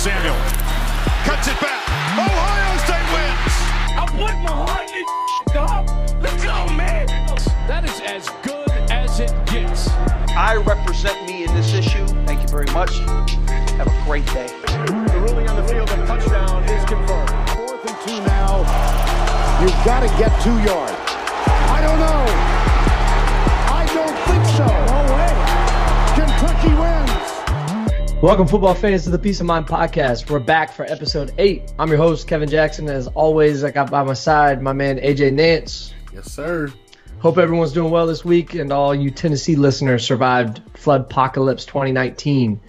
Samuel cuts it back. Ohio State wins. I put my heart in this dog. Let's go, man. That is as good as it gets. I represent me in this issue. Thank you very much. Have a great day. The ruling on the field of touchdown is confirmed. Fourth and two now. You've got to get two yards. I don't know. I don't think so. Welcome, football fans, to the Peace of Mind podcast. We're back for episode eight. I'm your host, Kevin Jackson. As always, I got by my side my man AJ Nance. Yes, sir. Hope everyone's doing well this week, and all you Tennessee listeners survived Flood Apocalypse 2019.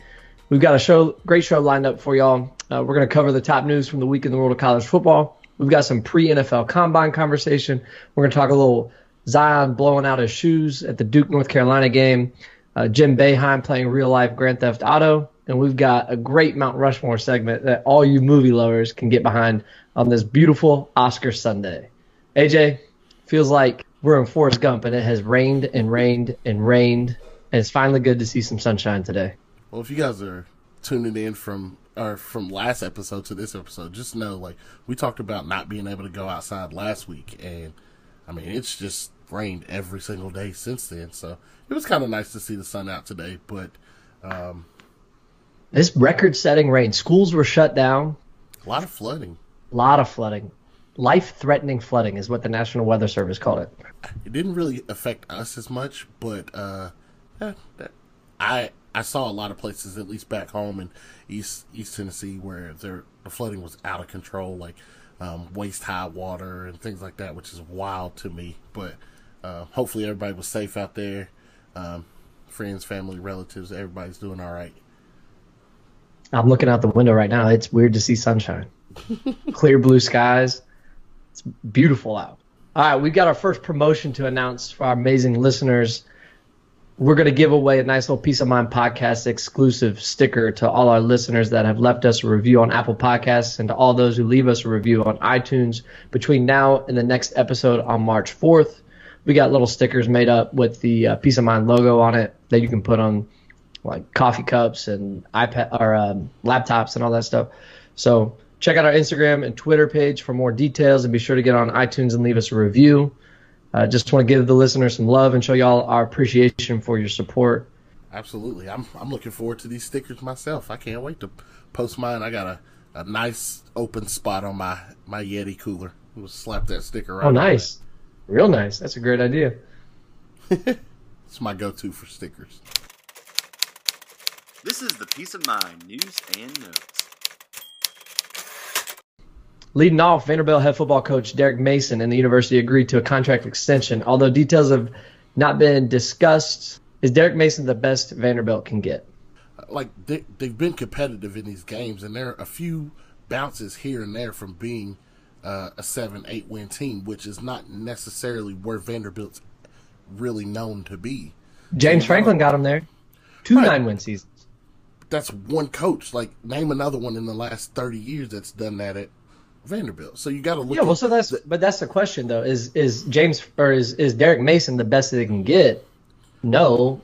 We've got a show, great show lined up for y'all. Uh, we're going to cover the top news from the week in the world of college football. We've got some pre NFL combine conversation. We're going to talk a little Zion blowing out his shoes at the Duke North Carolina game. Uh, Jim Boeheim playing real life Grand Theft Auto, and we've got a great Mount Rushmore segment that all you movie lovers can get behind on this beautiful Oscar Sunday. AJ, feels like we're in Forrest Gump, and it has rained and rained and rained, and it's finally good to see some sunshine today. Well, if you guys are tuning in from or from last episode to this episode, just know like we talked about not being able to go outside last week, and I mean it's just rained every single day since then. So it was kind of nice to see the sun out today, but um, This record-setting rain, schools were shut down, a lot of flooding. a lot of flooding, life-threatening flooding is what the National Weather Service called it. It didn't really affect us as much, but uh, I I saw a lot of places, at least back home in East East Tennessee, where there the flooding was out of control, like um, waist high water and things like that, which is wild to me. But uh, hopefully, everybody was safe out there. Um, friends, family, relatives, everybody's doing all right. I'm looking out the window right now. It's weird to see sunshine, clear blue skies. It's beautiful out. All right, we've got our first promotion to announce for our amazing listeners. We're going to give away a nice little Peace of Mind podcast exclusive sticker to all our listeners that have left us a review on Apple Podcasts and to all those who leave us a review on iTunes between now and the next episode on March 4th. We got little stickers made up with the uh, Peace of Mind logo on it that you can put on like coffee cups and iPad or um, laptops and all that stuff. So check out our Instagram and Twitter page for more details, and be sure to get on iTunes and leave us a review. Uh, just want to give the listeners some love and show y'all our appreciation for your support. Absolutely, I'm I'm looking forward to these stickers myself. I can't wait to post mine. I got a, a nice open spot on my my Yeti cooler. We'll slap that sticker right. Oh, nice, real nice. That's a great idea. It's my go-to for stickers. This is the Peace of Mind News and Notes. Leading off, Vanderbilt head football coach Derek Mason and the university agreed to a contract extension. Although details have not been discussed, is Derek Mason the best Vanderbilt can get? like they, they've been competitive in these games, and there are a few bounces here and there from being uh, a seven, eight win team, which is not necessarily where Vanderbilt's really known to be. James Franklin got him there. Two Right. nine win seasons. That's one coach. Like name another one in the last thirty years that's done that at Vanderbilt. So you got to look. Yeah, well, at so that's the- but that's the question though. Is is James or is is Derek Mason the best that they can get? No,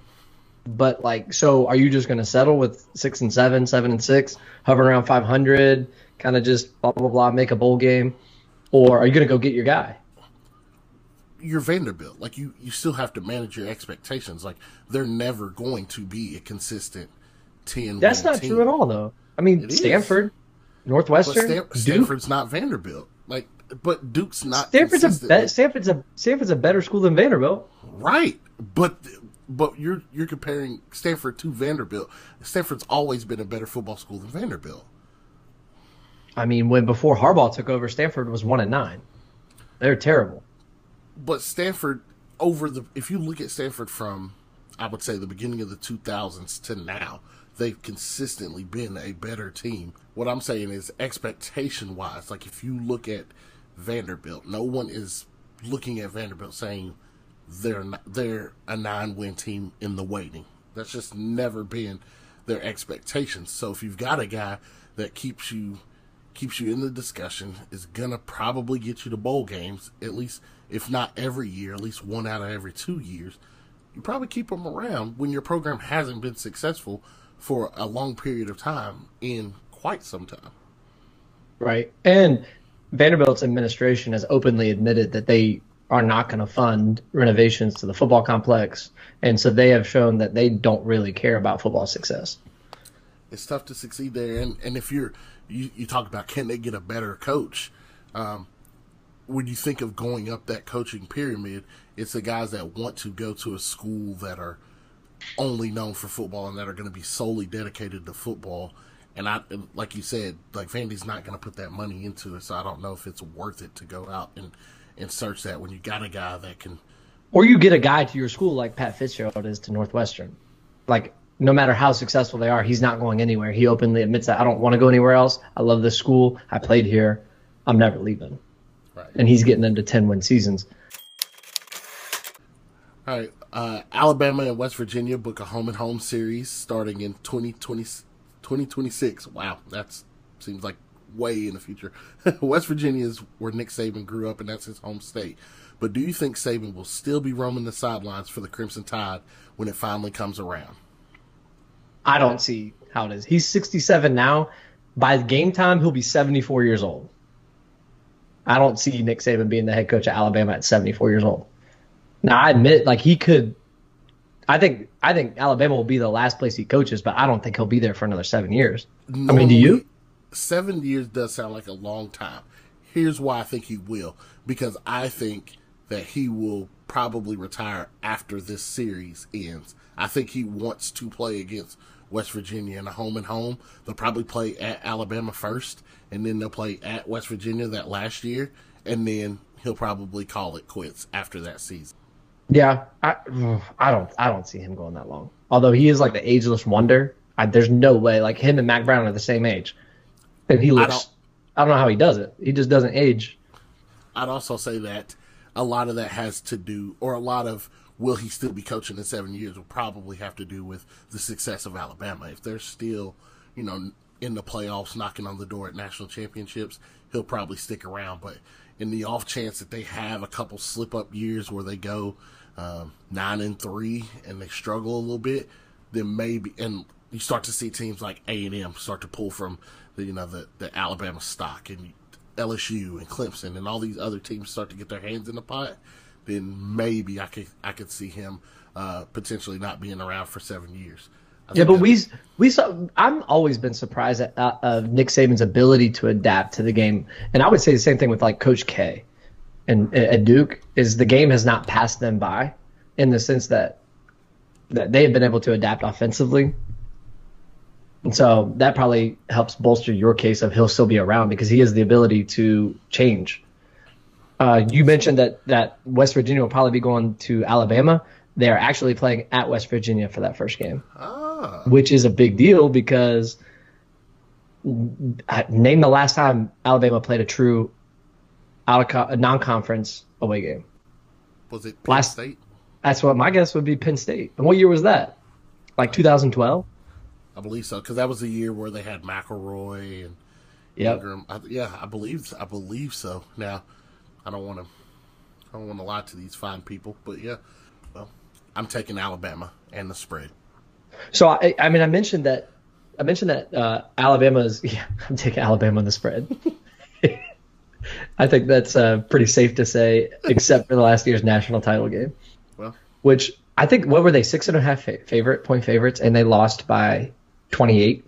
but like, so are you just going to settle with six and seven, seven and six, hover around five hundred, kind of just blah blah blah, make a bowl game, or are you going to go get your guy? you're Vanderbilt. Like you, you still have to manage your expectations. Like they're never going to be a consistent ten. That's not team. true at all, though. I mean. Stanford, Northwestern, Stan- Duke. Stanford's not Vanderbilt. Like, but Duke's not. Stanford's a be- Stanford's a Stanford's a better school than Vanderbilt. right, but but you're you're comparing Stanford to Vanderbilt. Stanford's always been a better football school than Vanderbilt. I mean, when before Harbaugh took over, Stanford was one and nine. They're terrible. But Stanford over the if you look at Stanford from I would say the beginning of the 2000s to now, they've consistently been a better team. What I'm saying is expectation wise, like if you look at Vanderbilt, no one is looking at Vanderbilt saying they're not, they're a nine win team in the waiting. That's just never been their expectations. So if you've got a guy that keeps you keeps you in the discussion, is gonna probably get you to bowl games, at least if not every year, at least one out of every two years, you probably keep them around when your program hasn't been successful for a long period of time in quite some time. Right. And Vanderbilt's administration has openly admitted that they are not going to fund renovations to the football complex. And so they have shown that they don't really care about football success. It's tough to succeed there. And, and if you're, you, you talk about can they get a better coach? Um, when you think of going up that coaching pyramid, it's the guys that want to go to a school that are only known for football and that are going to be solely dedicated to football. And I, like you said, like Vandy's not going to put that money into it, so I don't know if it's worth it to go out and and search that when you got a guy that can. Or you get a guy to your school like Pat Fitzgerald is to Northwestern. Like no matter how successful they are, he's not going anywhere. He openly admits that I don't want to go anywhere else. I love this school. I played here. I'm never leaving. Right. And he's getting into 10 win seasons. All right. Uh, Alabama and West Virginia book a home and home series starting in 2020, 2026. Wow, that seems like way in the future. West Virginia is where Nick Saban grew up, and that's his home state. But do you think Saban will still be roaming the sidelines for the Crimson Tide when it finally comes around? I don't see how it is. He's 67 now. By game time, he'll be 74 years old. I don't see Nick Saban being the head coach of Alabama at 74 years old. Now, I admit, like he could. I think I think Alabama will be the last place he coaches, but I don't think he'll be there for another seven years. I mean, do you? Seven years does sound like a long time. Here's why I think he will. Because I think that he will probably retire after this series ends. I think he wants to play against West Virginia in a home and home. They'll probably play at Alabama first, and then they'll play at West Virginia that last year, and then he'll probably call it quits after that season. Yeah, I, I don't I don't see him going that long. Although he is like the ageless wonder. I, there's no way like him and Mack Brown are the same age, and he looks. I don't, I don't know how he does it. He just doesn't age. I'd also say that a lot of that has to do, or a lot of will he still be coaching in seven years will probably have to do with the success of Alabama. If they're still, you know, in the playoffs, knocking on the door at national championships, he'll probably stick around. But in the off chance that they have a couple slip up years where they go um, nine and three and they struggle a little bit, then maybe and you start to see teams like A and M start to pull from the you know the the Alabama stock and LSU and Clemson and all these other teams start to get their hands in the pot, then maybe I could I could see him uh, potentially not being around for seven years. Yeah, but we we saw. I'm always been surprised at uh, of Nick Saban's ability to adapt to the game, and I would say the same thing with like Coach K, and at Duke is the game has not passed them by, in the sense that that they have been able to adapt offensively, and so that probably helps bolster your case of he'll still be around because he has the ability to change. Uh, you mentioned that that West Virginia will probably be going to Alabama. They are actually playing at West Virginia for that first game. Ah. Which is a big deal because name the last time Alabama played a true out of a non-conference away game. Was it Penn last, State? That's what my guess would be. Penn State. And what year was that? Like 2012. I believe so because that was the year where they had McElroy and yep. Ingram. I, yeah, I believe I believe so. Now, I don't want to I don't want to lie to these fine people, but yeah, well, I'm taking Alabama and the spread. So I, I mean, I mentioned that I mentioned that uh, Alabama's. Yeah, I'm taking Alabama on the spread. I think that's uh, pretty safe to say, except for the last year's national title game. Well, which I think what were they six and a half favorite point favorites, and they lost by 28.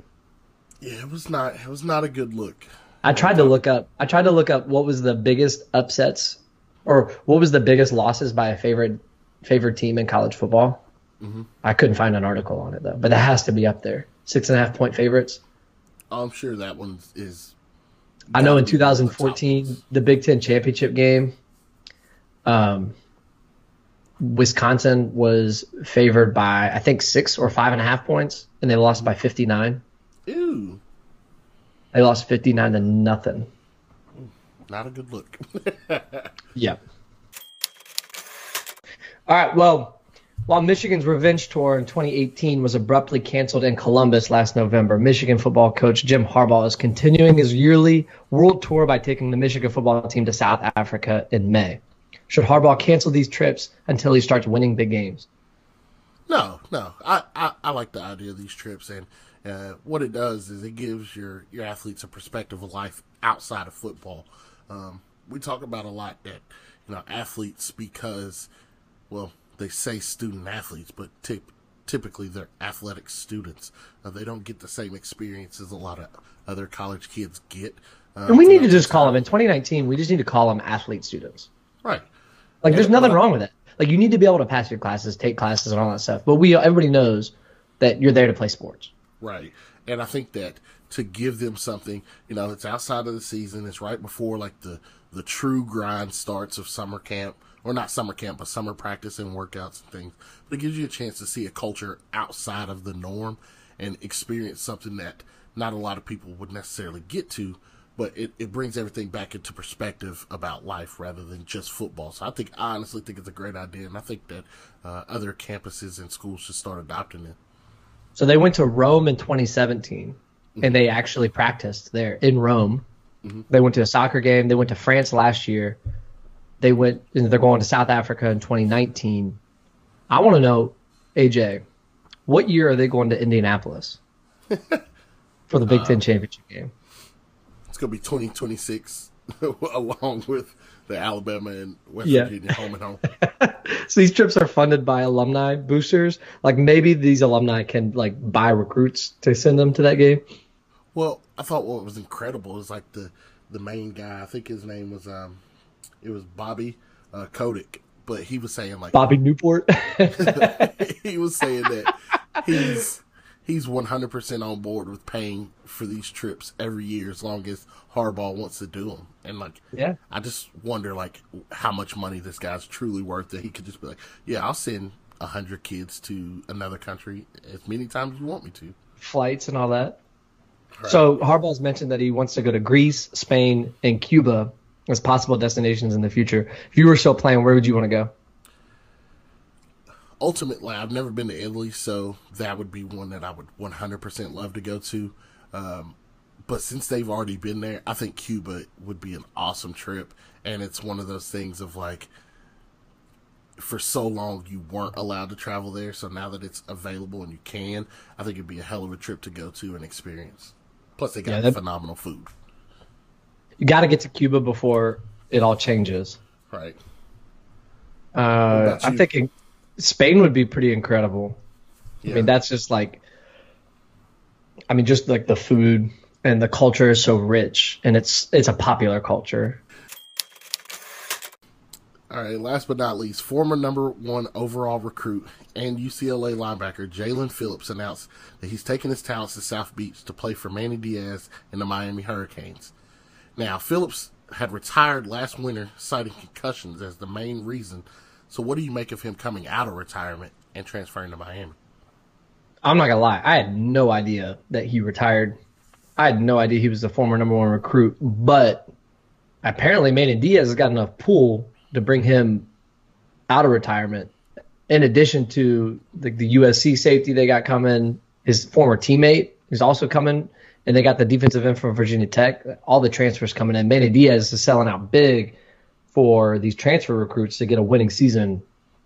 Yeah, it was not. It was not a good look. I tried to look up. I tried to look up what was the biggest upsets, or what was the biggest losses by a favorite favorite team in college football. Mm-hmm. I couldn't find an article on it though, but that has to be up there. Six and a half point favorites. I'm sure that one is. I know in 2014, the, the, Big Ten championship game, um, Wisconsin was favored by I think six or five and a half points, and they lost by 59. Ew. They lost 59 to nothing. Not a good look. yeah. All right. Well, while Michigan's revenge tour in 2018 was abruptly canceled in Columbus last November, Michigan football coach Jim Harbaugh is continuing his yearly world tour by taking the Michigan football team to South Africa in May. Should Harbaugh cancel these trips until he starts winning big games? No, no. I, I, I like the idea of these trips, and uh, what it does is it gives your, your athletes a perspective of life outside of football. Um, we talk about a lot that you know athletes because, well, they say student athletes, but tip, typically they're athletic students. Uh, they don't get the same experience as a lot of other college kids get. Uh, And we need to just call them in 2019. We just need to call them athlete students. right. Like, there's nothing what wrong with it. Like, you need to be able to pass your classes, take classes, and all that stuff. But we, everybody knows that you're there to play sports. Right. And I think that to give them something, you know, it's outside of the season, it's right before like the the true grind starts of summer camp or not summer camp, but summer practice and workouts and things. But it gives you a chance to see a culture outside of the norm and experience something that not a lot of people would necessarily get to, but it, it brings everything back into perspective about life rather than just football. So I think I honestly think it's a great idea, and I think that uh, other campuses and schools should start adopting it. So they went to Rome in 2017, and they actually practiced there in Rome. They went to a soccer game. They went to France last year. They went. and They're going to South Africa in 2019. I want to know, AJ, what year are they going to Indianapolis for the Big Ten championship game? It's gonna be 2026, along with the Alabama and West Yeah. Virginia home and home. So these trips are funded by alumni boosters. Like maybe these alumni can like buy recruits to send them to that game. Well, I thought what was incredible is like the the main guy. I think his name was um, it was Bobby uh, Kotick, but he was saying like Bobby Newport. he was saying that he's he's 100% on board with paying for these trips every year as long as Harbaugh wants to do them. And like, Yeah. I just wonder like how much money this guy's truly worth that he could just be like, yeah, I'll send a hundred kids to another country as many times as you want me to. flights and all that. So Harbaugh's mentioned that he wants to go to Greece, Spain, and Cuba as possible destinations in the future. If you were still playing, where would you want to go? ultimately, I've never been to Italy, so that would be one that I would 100% love to go to. Um, but since they've already been there, I think Cuba would be an awesome trip. And it's one of those things of like, for so long you weren't allowed to travel there, so now that it's available and you can, I think it'd be a hell of a trip to go to and experience. Plus, they got Yeah, phenomenal food, You got to get to Cuba before it all changes. right? Uh, I'm thinking Spain would be pretty incredible. Yeah. I mean, that's just like, I mean, just like the food and the culture is so rich, and it's it's a popular culture. All right, last but not least, former number one overall recruit and UCLA linebacker Jaelan Phillips announced that he's taking his talents to South Beach to play for Manny Diaz and the Miami Hurricanes. Now, Phillips had retired last winter, citing concussions as the main reason. So, what do you make of him coming out of retirement and transferring to Miami? I'm not gonna lie, I had no idea that he retired. I had no idea he was the former number one recruit, but apparently Manny Diaz has got enough pull to bring him out of retirement. In addition to the, the USC safety they got coming, his former teammate is also coming, and they got the defensive end from Virginia Tech. All the transfers coming in. Manny Diaz is selling out big for these transfer recruits to get a winning season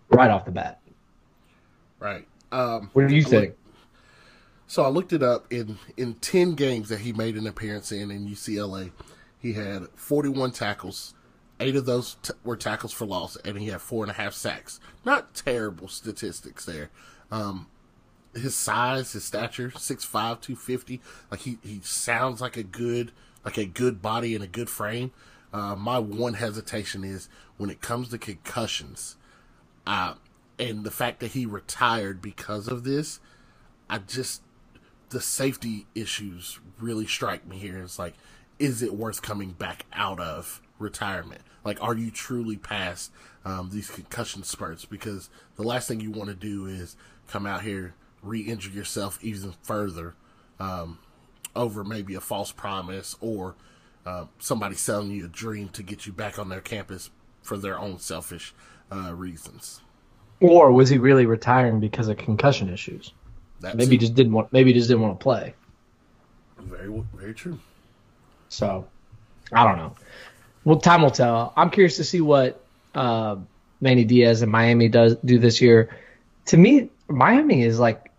right off the bat. Right. Um, What do you look- think? So I looked it up in in ten games that he made an appearance in in UCLA. He had 41 tackles. Eight of those t- were tackles for loss, and he had four and a half sacks. Not terrible statistics there. Um, his size, his stature, 6'5", 250. Like he, he sounds like a good like a good body and a good frame. Uh, my one hesitation is when it comes to concussions, uh, and the fact that he retired because of this. I just the safety issues really strike me here. It's like, is it worth coming back out of retirement? Like, are you truly past um, these concussion spurts? Because the last thing you want to do is come out here, re-injure yourself even further um, over maybe a false promise or uh, somebody selling you a dream to get you back on their campus for their own selfish uh, reasons. Or was he really retiring because of concussion issues? That's Maybe he just didn't want. Maybe he just didn't want to play. very very true. So, I don't know. Well, time will tell. I'm curious to see what uh, Manny Diaz and Miami does do this year. To me, Miami is like,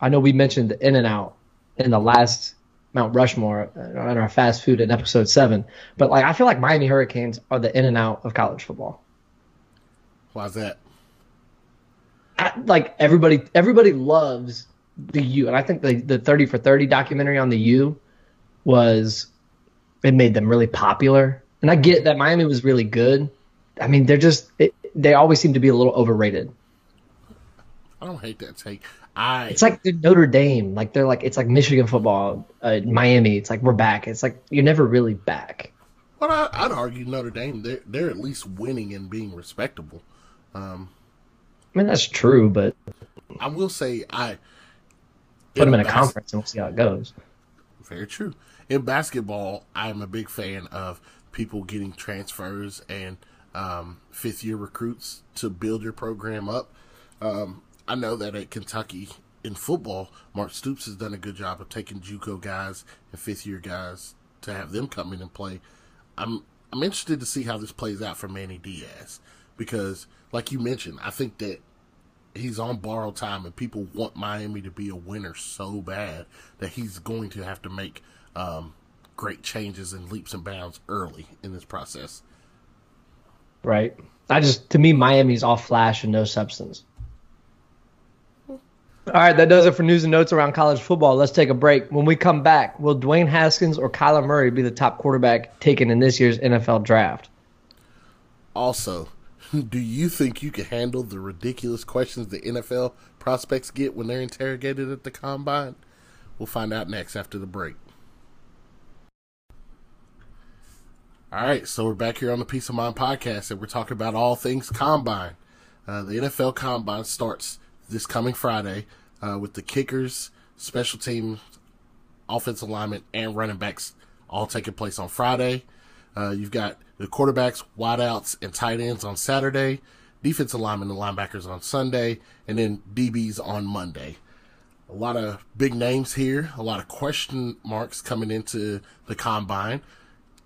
I know we mentioned the In and Out in the last Mount Rushmore on our fast food in episode seven, but like I feel like Miami Hurricanes are the In and Out of college football. Why's that? I, like everybody, everybody loves the U, and I think the the thirty for thirty documentary on the U was it made them really popular. And I get that Miami was really good. I mean, they're just it, they always seem to be a little overrated. I don't hate that take. I It's like they're Notre Dame, like they're like it's like Michigan football, uh, Miami. It's like we're back. It's like you're never really back. Well, I, I'd argue Notre Dame. They're they're at least winning and being respectable. Um, I mean, that's true, but I will say I put them in a bas- conference and we'll see how it goes. Very true. In basketball, I'm a big fan of people getting transfers and um, fifth year recruits to build your program up. Um, I know that at Kentucky in football, Mark Stoops has done a good job of taking JUCO guys and fifth year guys to have them come in and play. I'm I'm interested to see how this plays out for Manny Diaz because, like you mentioned, I think that he's on borrowed time and people want Miami to be a winner so bad that he's going to have to make um, great changes and leaps and bounds early in this process. Right. I just to me Miami's all flash and no substance. All right, that does it for news and notes around college football. Let's take a break. When we come back, will Dwayne Haskins or Kyler Murray be the top quarterback taken in this year's NFL draft? Also, do you think you can handle the ridiculous questions the NFL prospects get when they're interrogated at the combine? We'll find out next after the break. All right, so we're back here on the Peace of Mind podcast, and we're talking about all things combine. Uh, the NFL combine starts this coming Friday uh, with the kickers, special teams, offensive linemen, and running backs all taking place on Friday. Uh, you've got the quarterbacks, wideouts, and tight ends on Saturday, defensive linemen and linebackers on Sunday, and then DBs on Monday. A lot of big names here, a lot of question marks coming into the combine.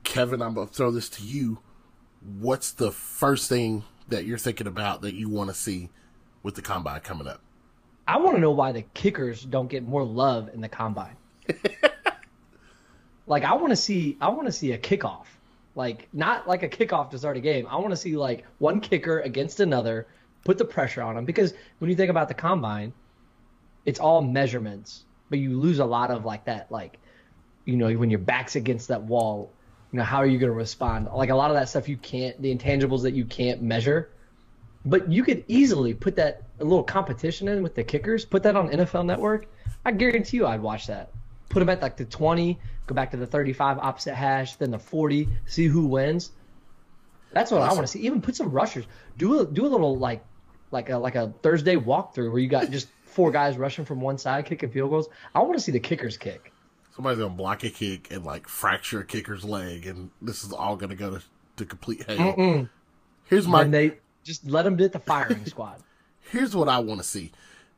Kevin, I'm going to throw this to you. What's the first thing that you're thinking about that you want to see with the combine coming up? I want to know why the kickers don't get more love in the combine. like I want to see I want to see a kickoff. Like not like a kickoff to start a game. I want to see like one kicker against another, put the pressure on them because when you think about the combine, it's all measurements, but you lose a lot of like that like you know when your back's against that wall, you know how are you going to respond? Like a lot of that stuff you can't the intangibles that you can't measure. But you could easily put that a little competition in with the kickers, put that on NFL Network. I guarantee you I'd watch that. Put them at like the 20, go back to the 35 opposite hash, then the 40, see who wins. That's what I want to see. Even put some rushers. Do a do a little like like a like a Thursday walkthrough where you got just four guys rushing from one side kicking field goals. I want to see the kickers kick. Somebody's going to block a kick and like fracture a kicker's leg, and this is all going to go to, to complete hell. Mm-mm. Here's my they just let them get the firing squad. here's what I want to see.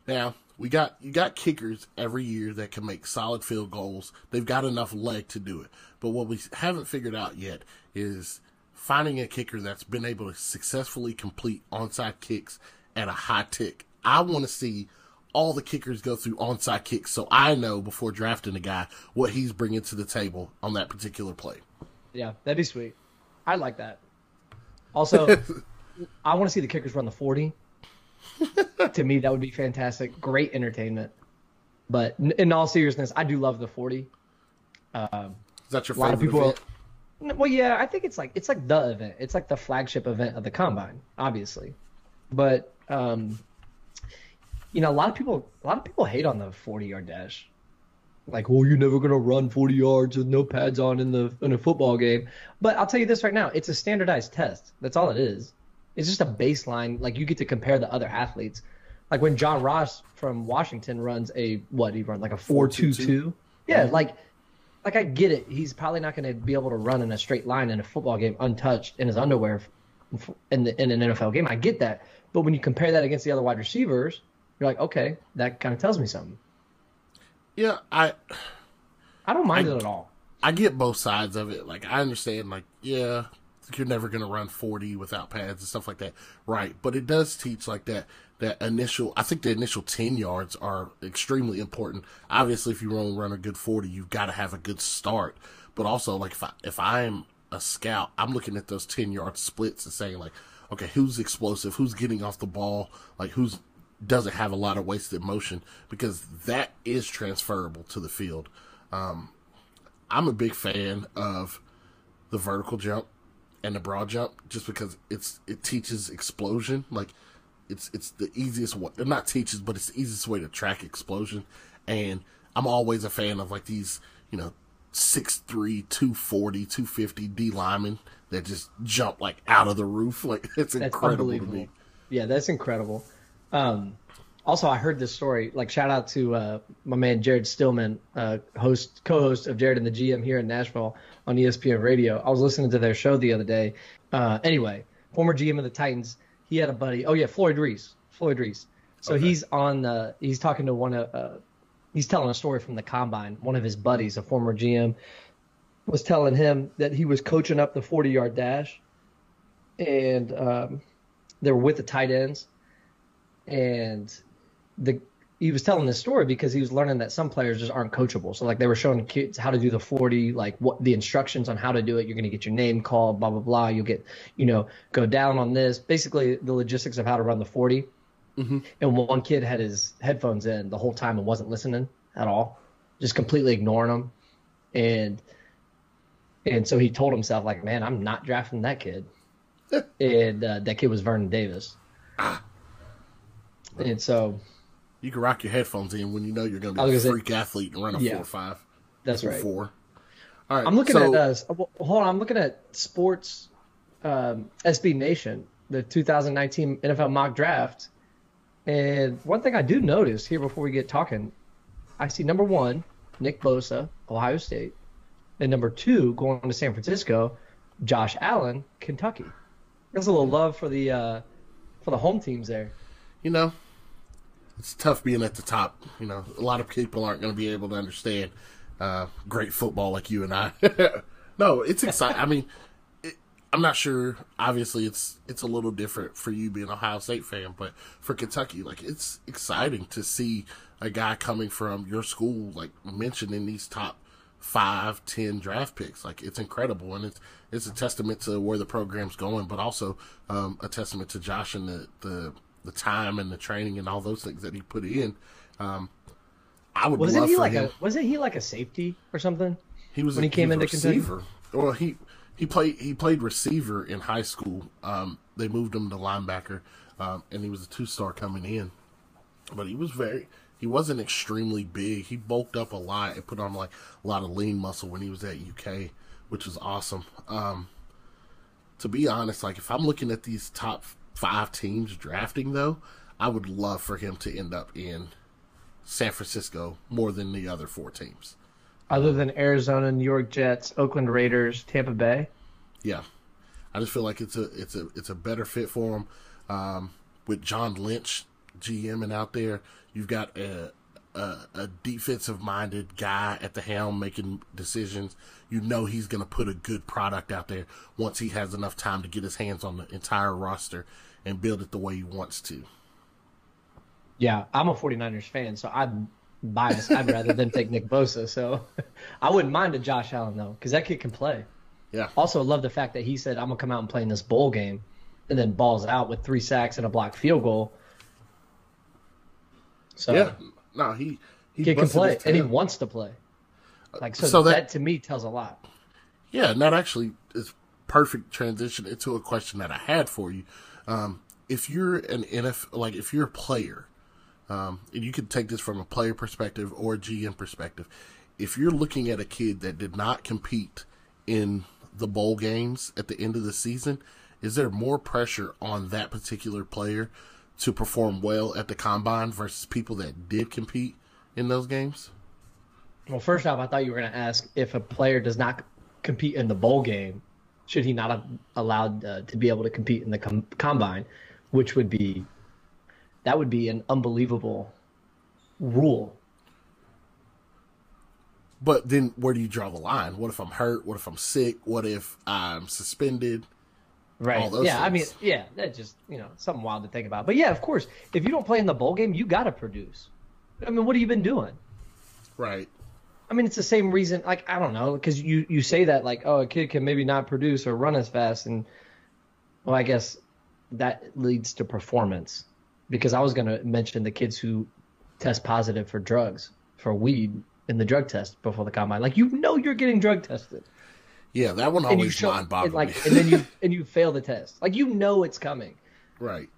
Now we got you got kickers every year that can make solid field goals. They've got enough leg to do it. But what we haven't figured out yet is finding a kicker that's been able to successfully complete onside kicks at a high tick. I want to see all the kickers go through onside kicks so I know before drafting a guy what he's bringing to the table on that particular play. Yeah, that'd be sweet. I like that. Also, I want to see the kickers run the 40. to me, that would be fantastic. Great entertainment. But in, all seriousness, I do love the 40. Um, Is that your a lot favorite of people. event? Well, yeah, I think it's like it's like the event. It's like the flagship event of the combine, obviously. But um, you know, a lot of people, a lot of people hate on the 40 yard dash. Like, well, you're never gonna run 40 yards with no pads on in the in a football game. But I'll tell you this right now, it's a standardized test. That's all it is. It's just a baseline. Like you get to compare the other athletes. Like when John Ross from Washington runs a what he run like a four two two. Yeah, mm-hmm. like like I get it. He's probably not going to be able to run in a straight line in a football game untouched in his underwear in the in an NFL game. I get that. But when you compare that against the other wide receivers, you're like, okay, that kind of tells me something. Yeah, I I don't mind I- it at all. I get both sides of it. Like I understand, like yeah, you're never gonna run 40 without pads and stuff like that, right? But it does teach like that that initial. I think the initial ten yards are extremely important. Obviously, if you run run a good forty, you've got to have a good start. But also, like if I if I'm a scout, I'm looking at those ten yard splits and saying like, okay, who's explosive? Who's getting off the ball? Like who's doesn't have a lot of wasted motion because that is transferable to the field. Um, I'm a big fan of the vertical jump and the broad jump just because it's it teaches explosion. Like it's it's the easiest way not teaches, but it's the easiest way to track explosion. And I'm always a fan of like these, you know, 6'3", 240, 250 D linemen that just jump like out of the roof. Like it's That's incredible to me. Yeah, that's incredible. Um, also, I heard this story. Like, shout out to uh, my man Jared Stillman, uh, host, co-host of Jared and the GM here in Nashville on ESPN Radio. I was listening to their show the other day. Uh, anyway, former GM of the Titans, he had a buddy. Oh yeah, Floyd Reese. Floyd Reese. So he's on. Uh, he's talking to one of. Uh, he's telling a story from the combine. One of his buddies, a former GM, was telling him that he was coaching up the 40 yard dash, and um, they were with the tight ends, and the he was telling this story because he was learning that some players just aren't coachable. So like they were showing kids how to do the 40, like what the instructions on how to do it. You're going to get your name called, blah blah blah. You'll get, you know, go down on this. Basically the logistics of how to run the 40. And one kid had his headphones in the whole time and wasn't listening at all, just completely ignoring them. And and so he told himself like, man, I'm not drafting that kid. and uh, that kid was Vernon Davis. And so You can rock your headphones in when you know you're going to be a gonna say- freak athlete and run a Yeah. four or five. that's right. Four. All right. I'm looking so, at uh, hold on. I'm looking at sports um, SB Nation, the 2019 NFL mock draft, and one thing I do notice here before we get talking, I see number one Nick Bosa, Ohio State, and number two going to San Francisco, Josh Allen, Kentucky. There's a little love for the uh, for the home teams there. you know, it's tough being at the top. You know, a lot of people aren't going to be able to understand uh, great football like you and I. no, it's exciting. I mean, it, I'm not sure. Obviously, it's it's a little different for you being Ohio State fan, but for Kentucky, like it's exciting to see a guy coming from your school, like mentioned in these top five, ten draft picks. Like it's incredible, and it's it's a testament to where the program's going, but also um, a testament to Josh and the, the the time and the training and all those things that he put in. Um, I would Wasn't he like him. a wasn't he like a safety or something? He was when a, he came was a into Kentucky? receiver. Well, he he played he played receiver in high school. Um, they moved him to linebacker, um, and he was a two star coming in. But he was very he wasn't extremely big. He bulked up a lot and put on like a lot of lean muscle when he was at UK, which was awesome. Um, to be honest, like if I'm looking at these top five teams drafting though, I would love for him to end up in San Francisco more than the other four teams. Other than Arizona, New York Jets, Oakland Raiders, Tampa Bay. Yeah, I just feel like it's a it's a it's a better fit for him. Um, with John Lynch GMing out there, you've got a a, a defensive minded guy at the helm making decisions. You know he's going to put a good product out there once he has enough time to get his hands on the entire roster and build it the way he wants to. Yeah, I'm a 49ers fan, so I'm biased. I'd rather them take Nick Bosa. So I wouldn't mind a Josh Allen, though, because that kid can play. Yeah, Also, love the fact that he said, I'm going to come out and play in this bowl game, and then balls out with three sacks and a blocked field goal. So yeah. No, he he kid can play, and he wants to play. Like so, so that- that, to me tells a lot. Yeah, and that actually is perfect transition into a question that I had for you. Um, if you're an NF, like if you're a player, um, and you can take this from a player perspective or a GM perspective, if you're looking at a kid that did not compete in the bowl games at the end of the season, is there more pressure on that particular player to perform well at the combine versus people that did compete in those games? Well, first off, I thought you were going to ask if a player does not compete in the bowl game, should he not have allowed uh, to be able to compete in the com- combine, which would be that would be an unbelievable rule. But then where do you draw the line? What if I'm hurt? What if I'm sick? What if I'm suspended? Right. Yeah, I mean, yeah, that's just you know something wild to think about. But yeah, of course, if you don't play in the bowl game, you got to produce. I mean, what have you been doing? Right. I mean, it's the same reason. Like, I don't know, because you you say that like, oh, a kid can maybe not produce or run as fast, and well, I guess that leads to performance. Because I was going to mention the kids who test positive for drugs for weed in the drug test before the combine. Like, you know, you're getting drug tested. Yeah, that one always show mind boggled and like and then you and you fail the test. Like you know it's coming. Right.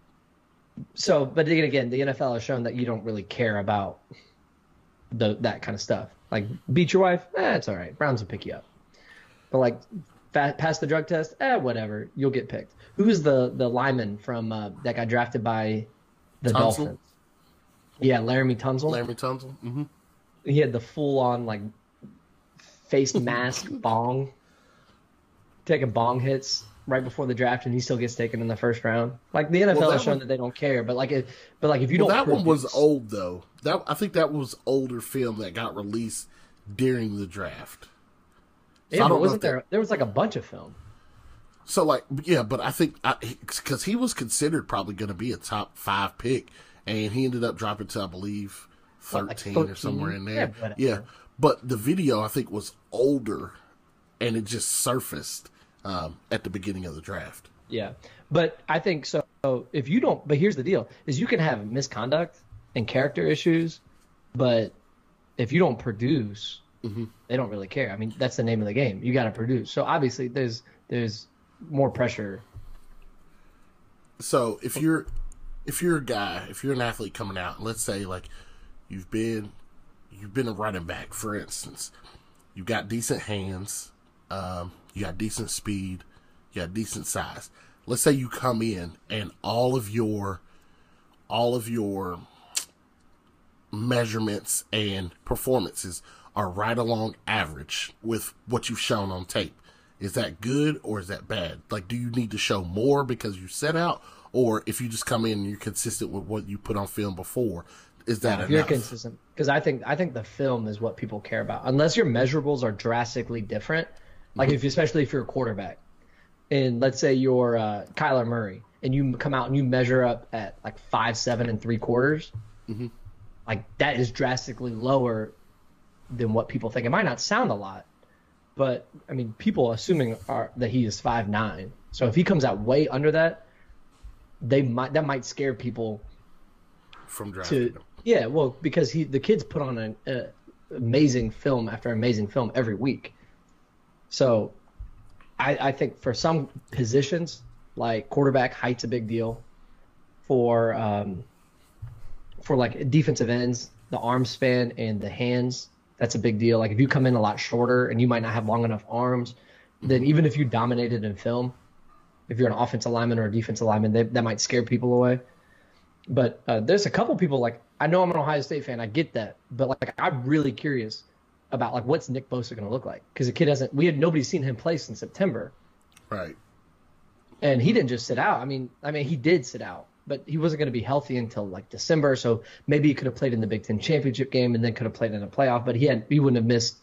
so but again the nfl has shown that you don't really care about the that kind of stuff. Like beat your wife? Eh, it's all right. Browns will pick you up. But like fa- pass the drug test? Eh whatever. You'll get picked. Who's the the lineman from uh, that got drafted by the Tunsil? dolphins? Yeah Laremy Tunsil Larry Tunsil. hmm he had the full on like face mask bong taking bong hits right before the draft and he still gets taken in the first round like the nfl Well, has shown one- that they don't care but like it but like if you Well, don't that one was old though. That I think that was older film that got released during the draft. So yeah, but wasn't if that- there there was like a bunch of film So like yeah, but I think because he was considered probably going to be a top five pick, and he ended up dropping to I believe What, like thirteen or somewhere in Yeah, there. whatever. Yeah, but the video I think was older, and it just surfaced um, at the beginning of the draft. Yeah, but I think so. If you don't, but here's the deal: is you can have misconduct and character issues, but if you don't produce, they don't really care. I mean, that's the name of the game. You got to produce. So obviously, there's there's more pressure. So if you're if you're a guy, if you're an athlete coming out, let's say like you've been you've been a running back, for instance, you've got decent hands, um, you got decent speed, you got decent size. Let's say you come in and all of your all of your measurements and performances are right along average with what you've shown on tape. Is that good or is that bad? Like, do you need to show more because you set out, or if you just come in and you're consistent with what you put on film before, is that If you're consistent, because I think I think the film is what people care about. Unless your measurables are drastically different, like if especially if you're a quarterback, and let's say you're uh, Kyler Murray, and you come out and you measure up at like five seven and three quarters, like that is drastically lower than what people think. It might not sound a lot, but I mean, people assuming are that he is five nine. So if he comes out way under that, they might that might scare people from drafting to them? yeah well because he the kids put on an uh, amazing film after amazing film every week so I, I think for some positions like quarterback height's a big deal for um, for like defensive ends the arm span and the hands that's a big deal like if you come in a lot shorter and you might not have long enough arms then even if you dominated in film if you're an offensive lineman or a defensive lineman they, that might scare people away but uh, there's a couple people like I know I'm an Ohio State fan. I get that, but like I'm really curious about like what's Nick Bosa going to look like because the kid hasn't. We had nobody seen him play since September, Right. and he didn't just sit out. I mean, I mean he did sit out, but he wasn't going to be healthy until like December. So maybe he could have played in the Big Ten championship game and then could have played in a playoff. But he had he wouldn't have missed,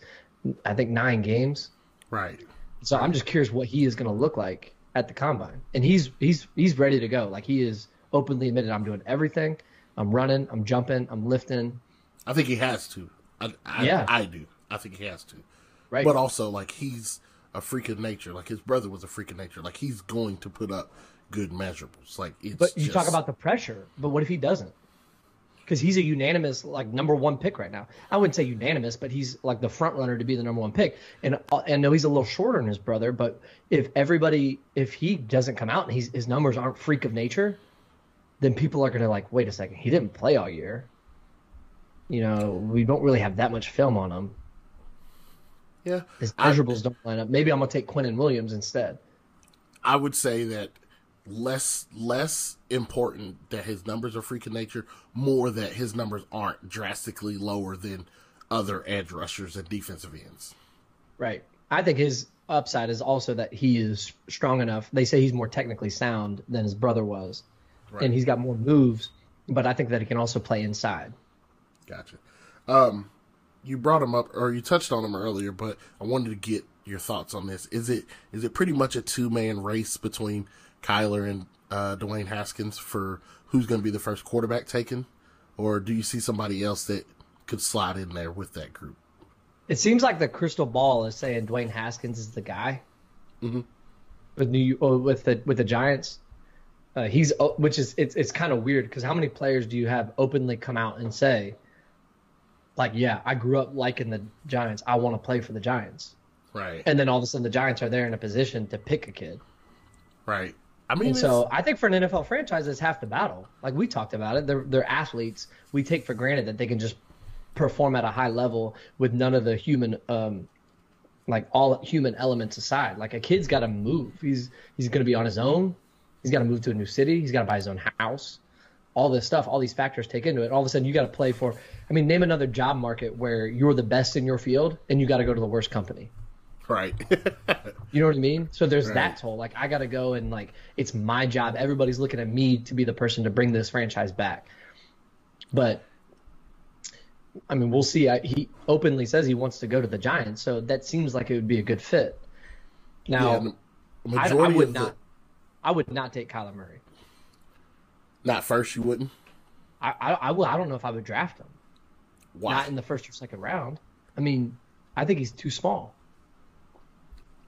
I think nine games. Right. So I'm just curious what he is going to look like at the combine, and he's he's he's ready to go. Like he is openly admitted, I'm doing everything. I'm running, I'm jumping, I'm lifting. I think he has to. I, I, Yeah. I do. I think he has to. Right. But also, like he's a freak of nature. Like his brother was a freak of nature. Like he's going to put up good measurables. Like it's. But you talk about the pressure. But what if he doesn't? Because he's a unanimous like number one pick right now. I wouldn't say unanimous, but he's like the front runner to be the number one pick. And uh, I know he's a little shorter than his brother, but if everybody, if he doesn't come out and he's, his numbers aren't freak of nature, then people are gonna like, wait a second, he didn't play all year. You know, we don't really have that much film on him. Yeah. His I- measurables don't line up. Maybe I'm gonna take Quinnen Williams instead. I would say that less less important that his numbers are freak of nature, more that his numbers aren't drastically lower than other edge rushers and defensive ends. Right. I think his upside is also that he is strong enough. They say he's more technically sound than his brother was, Right. and he's got more moves. But I think that he can also play inside. Gotcha. Um, you brought him up, or you touched on him earlier, but I wanted to get your thoughts on this. Is it is it pretty much a two man race between Kyler and uh, Dwayne Haskins for who's going to be the first quarterback taken, or do you see somebody else that could slide in there with that group? It seems like the crystal ball is saying Dwayne Haskins is the guy. Mm-hmm. With New oh, with the with the Giants, uh, he's oh, which is it's it's kind of weird because how many players do you have openly come out and say, like, yeah, I grew up liking the Giants, I want to play for the Giants, Right. and then all of a sudden the Giants are there in a position to pick a kid. right. I mean, And so I think for an NFL franchise, it's half the battle. Like we talked about it, they're they're athletes. We take for granted that they can just perform at a high level with none of the human, um, like all human elements aside. Like a kid's got to move. He's he's going to be on his own. He's got to move to a new city. He's got to buy his own house. All this stuff, all these factors take into it. All of a sudden, you got to play for. I mean, name another job market where you're the best in your field and you got to go to the worst company. right. You know what I mean? So there's Right. that toll. Like I got to go and like it's my job. Everybody's looking at me to be the person to bring this franchise back. But I mean, we'll see. I, he openly says he wants to go to the Giants, so that seems like it would be a good fit. Now, Yeah, I, I would of the- not. I would not take Kyler Murray. Not first, you wouldn't. I, I, I will. I don't know if I would draft him. Why? Not in the first or second round. I mean, I think he's too small.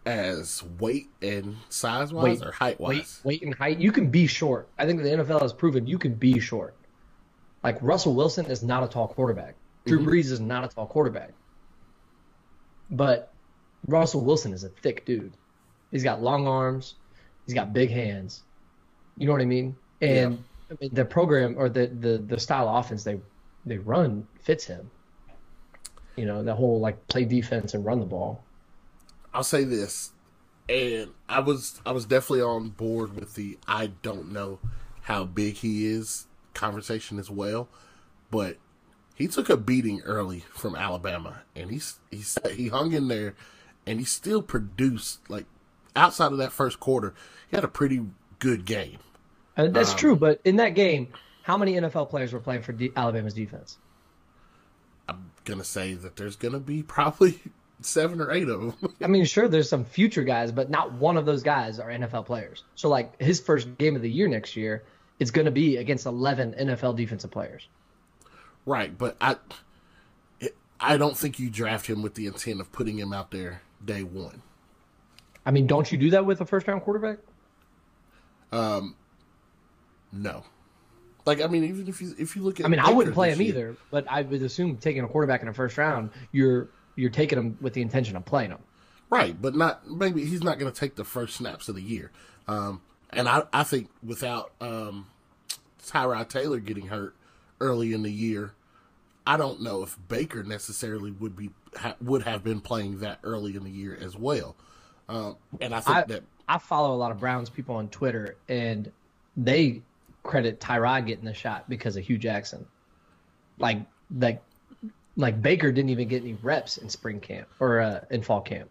As weight and size wise Weight- or height wise? weight and height. You can be short. I think the NFL has proven you can be short. Like Russell Wilson is not a tall quarterback. Drew mm-hmm. Brees is not a tall quarterback. But Russell Wilson is a thick dude. He's got long arms. He's got big hands. You know what I mean? And I mean, the program or the, the the style of offense they they run fits him. You know, the whole like play defense and run the ball. I'll say this, and I was I was definitely on board with the I don't know how big he is conversation as well, but he took a beating early from Alabama, and he's he's he hung in there, and he still produced like outside of that first quarter, he had a pretty good game. And that's Um, true, but in that game, how many NFL players were playing for D- Alabama's defense? I'm gonna say that there's gonna be probably seven or eight of them. I mean, sure, there's some future guys, but not one of those guys are NFL players. So, like, his first game of the year next year, it's going to be against 11 NFL defensive players. Right, but I I don't think you draft him with the intent of putting him out there day one. I mean, don't you do that with a first round quarterback? No. Like I mean, even if you if you look at I mean, I wouldn't play him year- either, but I would assume taking a quarterback in the first round, you're you're taking him with the intention of playing him. Right, but not maybe he's not going to take the first snaps of the year. Um, and I I think without um, Tyrod Taylor getting hurt early in the year, I don't know if Baker necessarily would be ha, would have been playing that early in the year as well. Um, and I think I, that I follow a lot of Browns people on Twitter, and they credit Tyrod getting the shot because of Hue Jackson. Like, like, like Baker didn't even get any reps in spring camp or uh, in fall camp.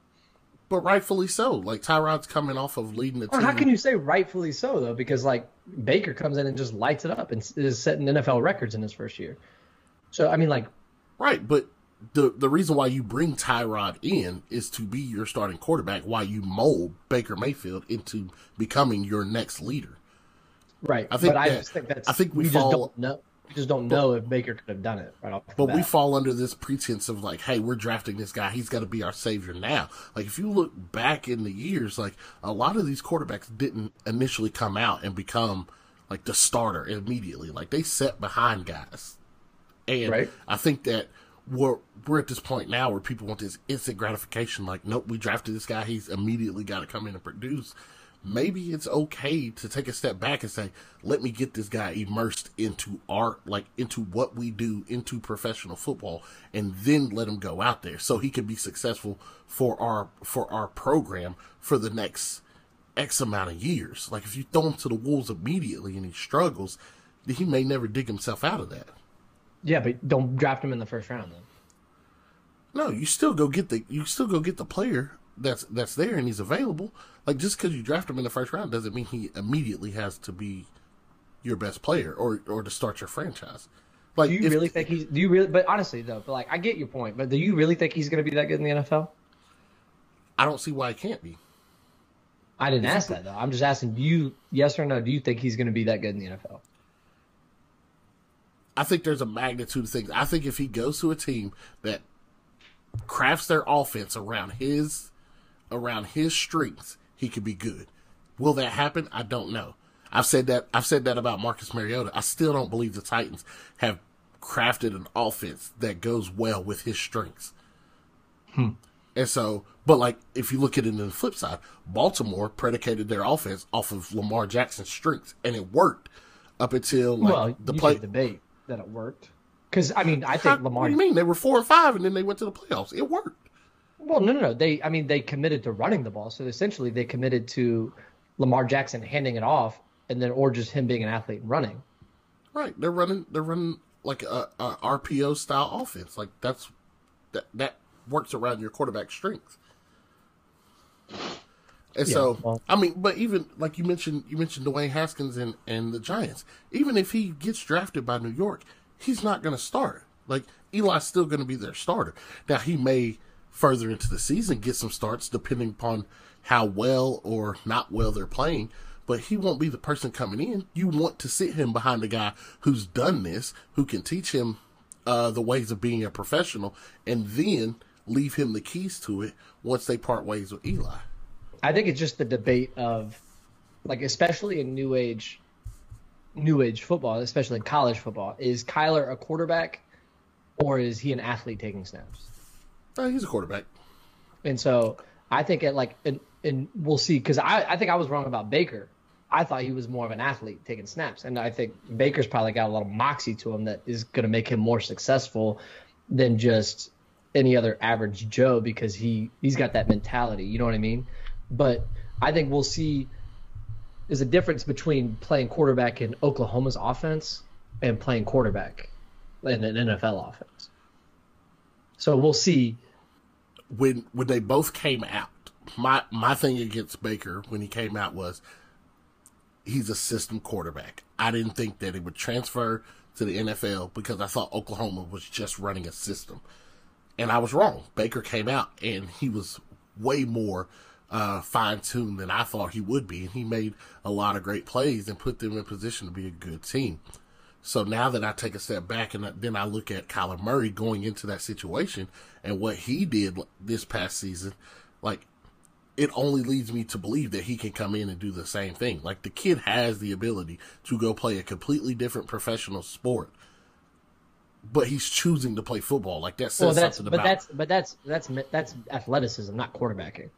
but rightfully so. Like Tyrod's coming off of leading the Or team. how can you say rightfully so though? Because like Baker comes in and just lights it up and is setting NFL records in his first year. So I mean, like, Right, but the the reason why you bring Tyrod in is to be your starting quarterback while you mold Baker Mayfield into becoming your next leader. Right? I think but I that- just think that's I think we just fall- don't know. We just don't know if Baker could have done it right off the But we fall under this pretense of like, hey, we're drafting this guy. He's got to be our savior now. Like, if you look back in the years, like a lot of these quarterbacks didn't initially come out and become like the starter immediately. Like they sat behind guys, and Right. I think that we're we're at this point now where people want this instant gratification. Like, nope, we drafted this guy. He's immediately got to come in and produce. Maybe it's okay to take a step back and say, let me get this guy immersed into art, like into what we do, into professional football, and then let him go out there so he can be successful for our for our program for the next X amount of years. Like if you throw him to the wolves immediately and he struggles, he may never dig himself out of that. yeah, but don't draft him in the first round then. No, you still go get the you still go get the player that's that's there and he's available. Like just because you draft him in the first round doesn't mean he immediately has to be your best player or or to start your franchise. Like Do you if- really think he's? Do you really? But honestly though, but like I get your point. But do you really think he's going to be that good in the NFL? I don't see why he can't be. I didn't ask that though. I'm just asking you, yes or no. Do you think he's going to be that good in the NFL? I think there's a magnitude of things. I think if he goes to a team that crafts their offense around his around his strengths, he could be good. Will that happen? I don't know. I've said that I've said that about Marcus Mariota. I still don't believe the Titans have crafted an offense that goes well with his strengths. Hmm. And so, but like if you look at it in the flip side, Baltimore predicated their offense off of Lamar Jackson's strengths, and it worked up until like well, the play. debate that it worked because I mean I How- think Lamar. What do you mean? They were four and five, and then they went to the playoffs. It worked. Well, no, no, no. They, I mean, they committed to running the ball. So essentially, they committed to Lamar Jackson handing it off, and then or just him being an athlete and running. Right. They're running. They're running like a, a RPO style offense. Like that's that that works around your quarterback strength. And Yeah, so, well- I mean, but even like you mentioned, you mentioned Dwayne Haskins and and the Giants. Even if he gets drafted by New York, he's not going to start. Like Eli's still going to be their starter. Now he may further into the season get some starts depending upon how well or not well they're playing. But he won't be the person coming in. You want to sit him behind a guy who's done this, who can teach him uh, the ways of being a professional, and then leave him the keys to it once they part ways with Eli. I think it's just the debate of, like, especially in new age, new age football, especially in college football, is Kyler a quarterback, or is he an athlete taking snaps? Uh, he's a quarterback. And so I think it like and, and we'll see because I, I think I was wrong about Baker. I thought he was more of an athlete taking snaps, and I think Baker's probably got a lot of moxie to him that is going to make him more successful than just any other average Joe because he he's got that mentality. You know what I mean? But I think we'll see. There's a difference between playing quarterback in Oklahoma's offense and playing quarterback in an NFL offense. So we'll see. When when they both came out, my my thing against Baker when he came out was he's a system quarterback. I didn't think that he would transfer to the NFL because I thought Oklahoma was just running a system. And I was wrong. Baker came out and he was way more uh, fine tuned than I thought he would be. And he made a lot of great plays and put them in position to be a good team. So now that I take a step back and then I look at Kyler Murray going into that situation and what he did this past season, like it only leads me to believe that he can come in and do the same thing. Like the kid has the ability to go play a completely different professional sport, but he's choosing to play football. Like that says Well, that's something but about. that's but that's that's that's athleticism, not quarterbacking.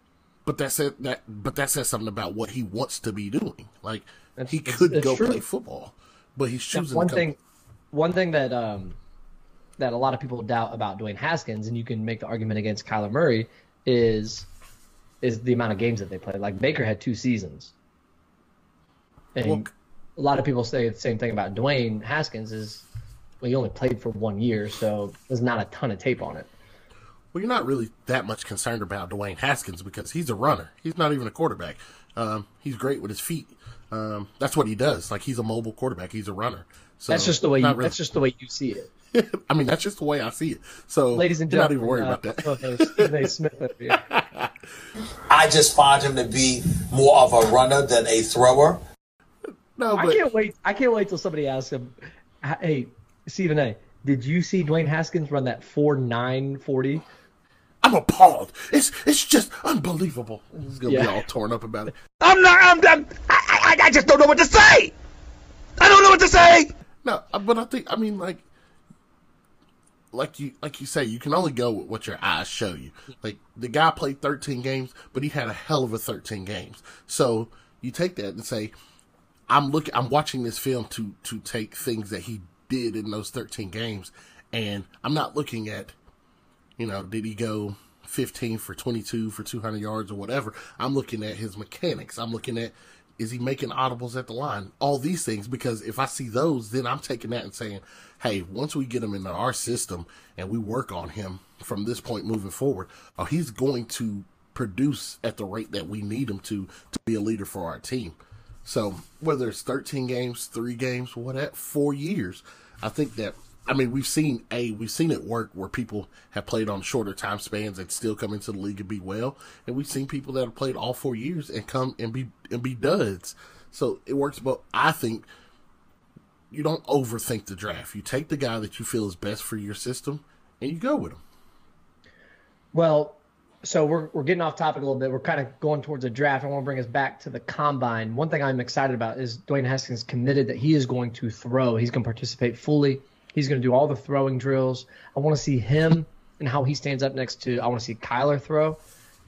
but that said that but that says something about what he wants to be doing. Like That's- he could go true. play football, but he's choosing one to thing, one thing that um, that a lot of people doubt about Dwayne Haskins, and you can make the argument against Kyler Murray, is is the amount of games that they played. Like Baker had two seasons, and Well, a lot of people say the same thing about Dwayne Haskins. Is well, he only played for one year, so there's not a ton of tape on it. Well, you're not really that much concerned about Dwayne Haskins because he's a runner. He's not even a quarterback. Um, he's great with his feet. Um, that's what he does. Like he's a mobile quarterback. He's a runner. So That's just the way you. really- That's just the way you see it, I mean, that's just the way I see it. So, ladies and you're not gentlemen. even worried uh, about that. co-host Stephen A. Smith over here. I just find him to be more of a runner than a thrower. No, but... I can't wait. I can't wait till somebody asks him, "Hey, Stephen A. Did you see Dwayne Haskins run that four nine forty? I'm appalled. It's it's just unbelievable. He's gonna be all torn up about it. I'm not. I'm. I'm I, I, I just don't know what to say. I don't know what to say. No, uh, but I think I mean like like you like you say, you can only go with what your eyes show you. Like the guy played 13 games, but he had a hell of a 13 games. So you take that and say, I'm looking, I'm watching this film to to take things that he did in those 13 games, and I'm not looking at, you know, did he go 15 for 22 for 200 yards or whatever. I'm looking at his mechanics. I'm looking at is he making audibles at the line? All these things because if I see those, then I'm taking that and saying, hey, once we get him into our system and we work on him from this point moving forward, oh, he's going to produce at the rate that we need him to to be a leader for our team. So whether it's 13 games, three games, what at four years, I think that I mean, we've seen a we've seen it work where people have played on shorter time spans and still come into the league and be well, and we've seen people that have played all four years and come and be and be duds. So it works. But I think you don't overthink the draft. You take the guy that you feel is best for your system, and you go with him. Well, so we're we're getting off topic a little bit. We're kind of going towards a draft. I want to bring us back to the combine. One thing I'm excited about is Dwayne Haskins committed that he is going to throw. He's going to participate fully. He's going to do all the throwing drills. I want to see him and how he stands up next to. I want to see Kyler throw.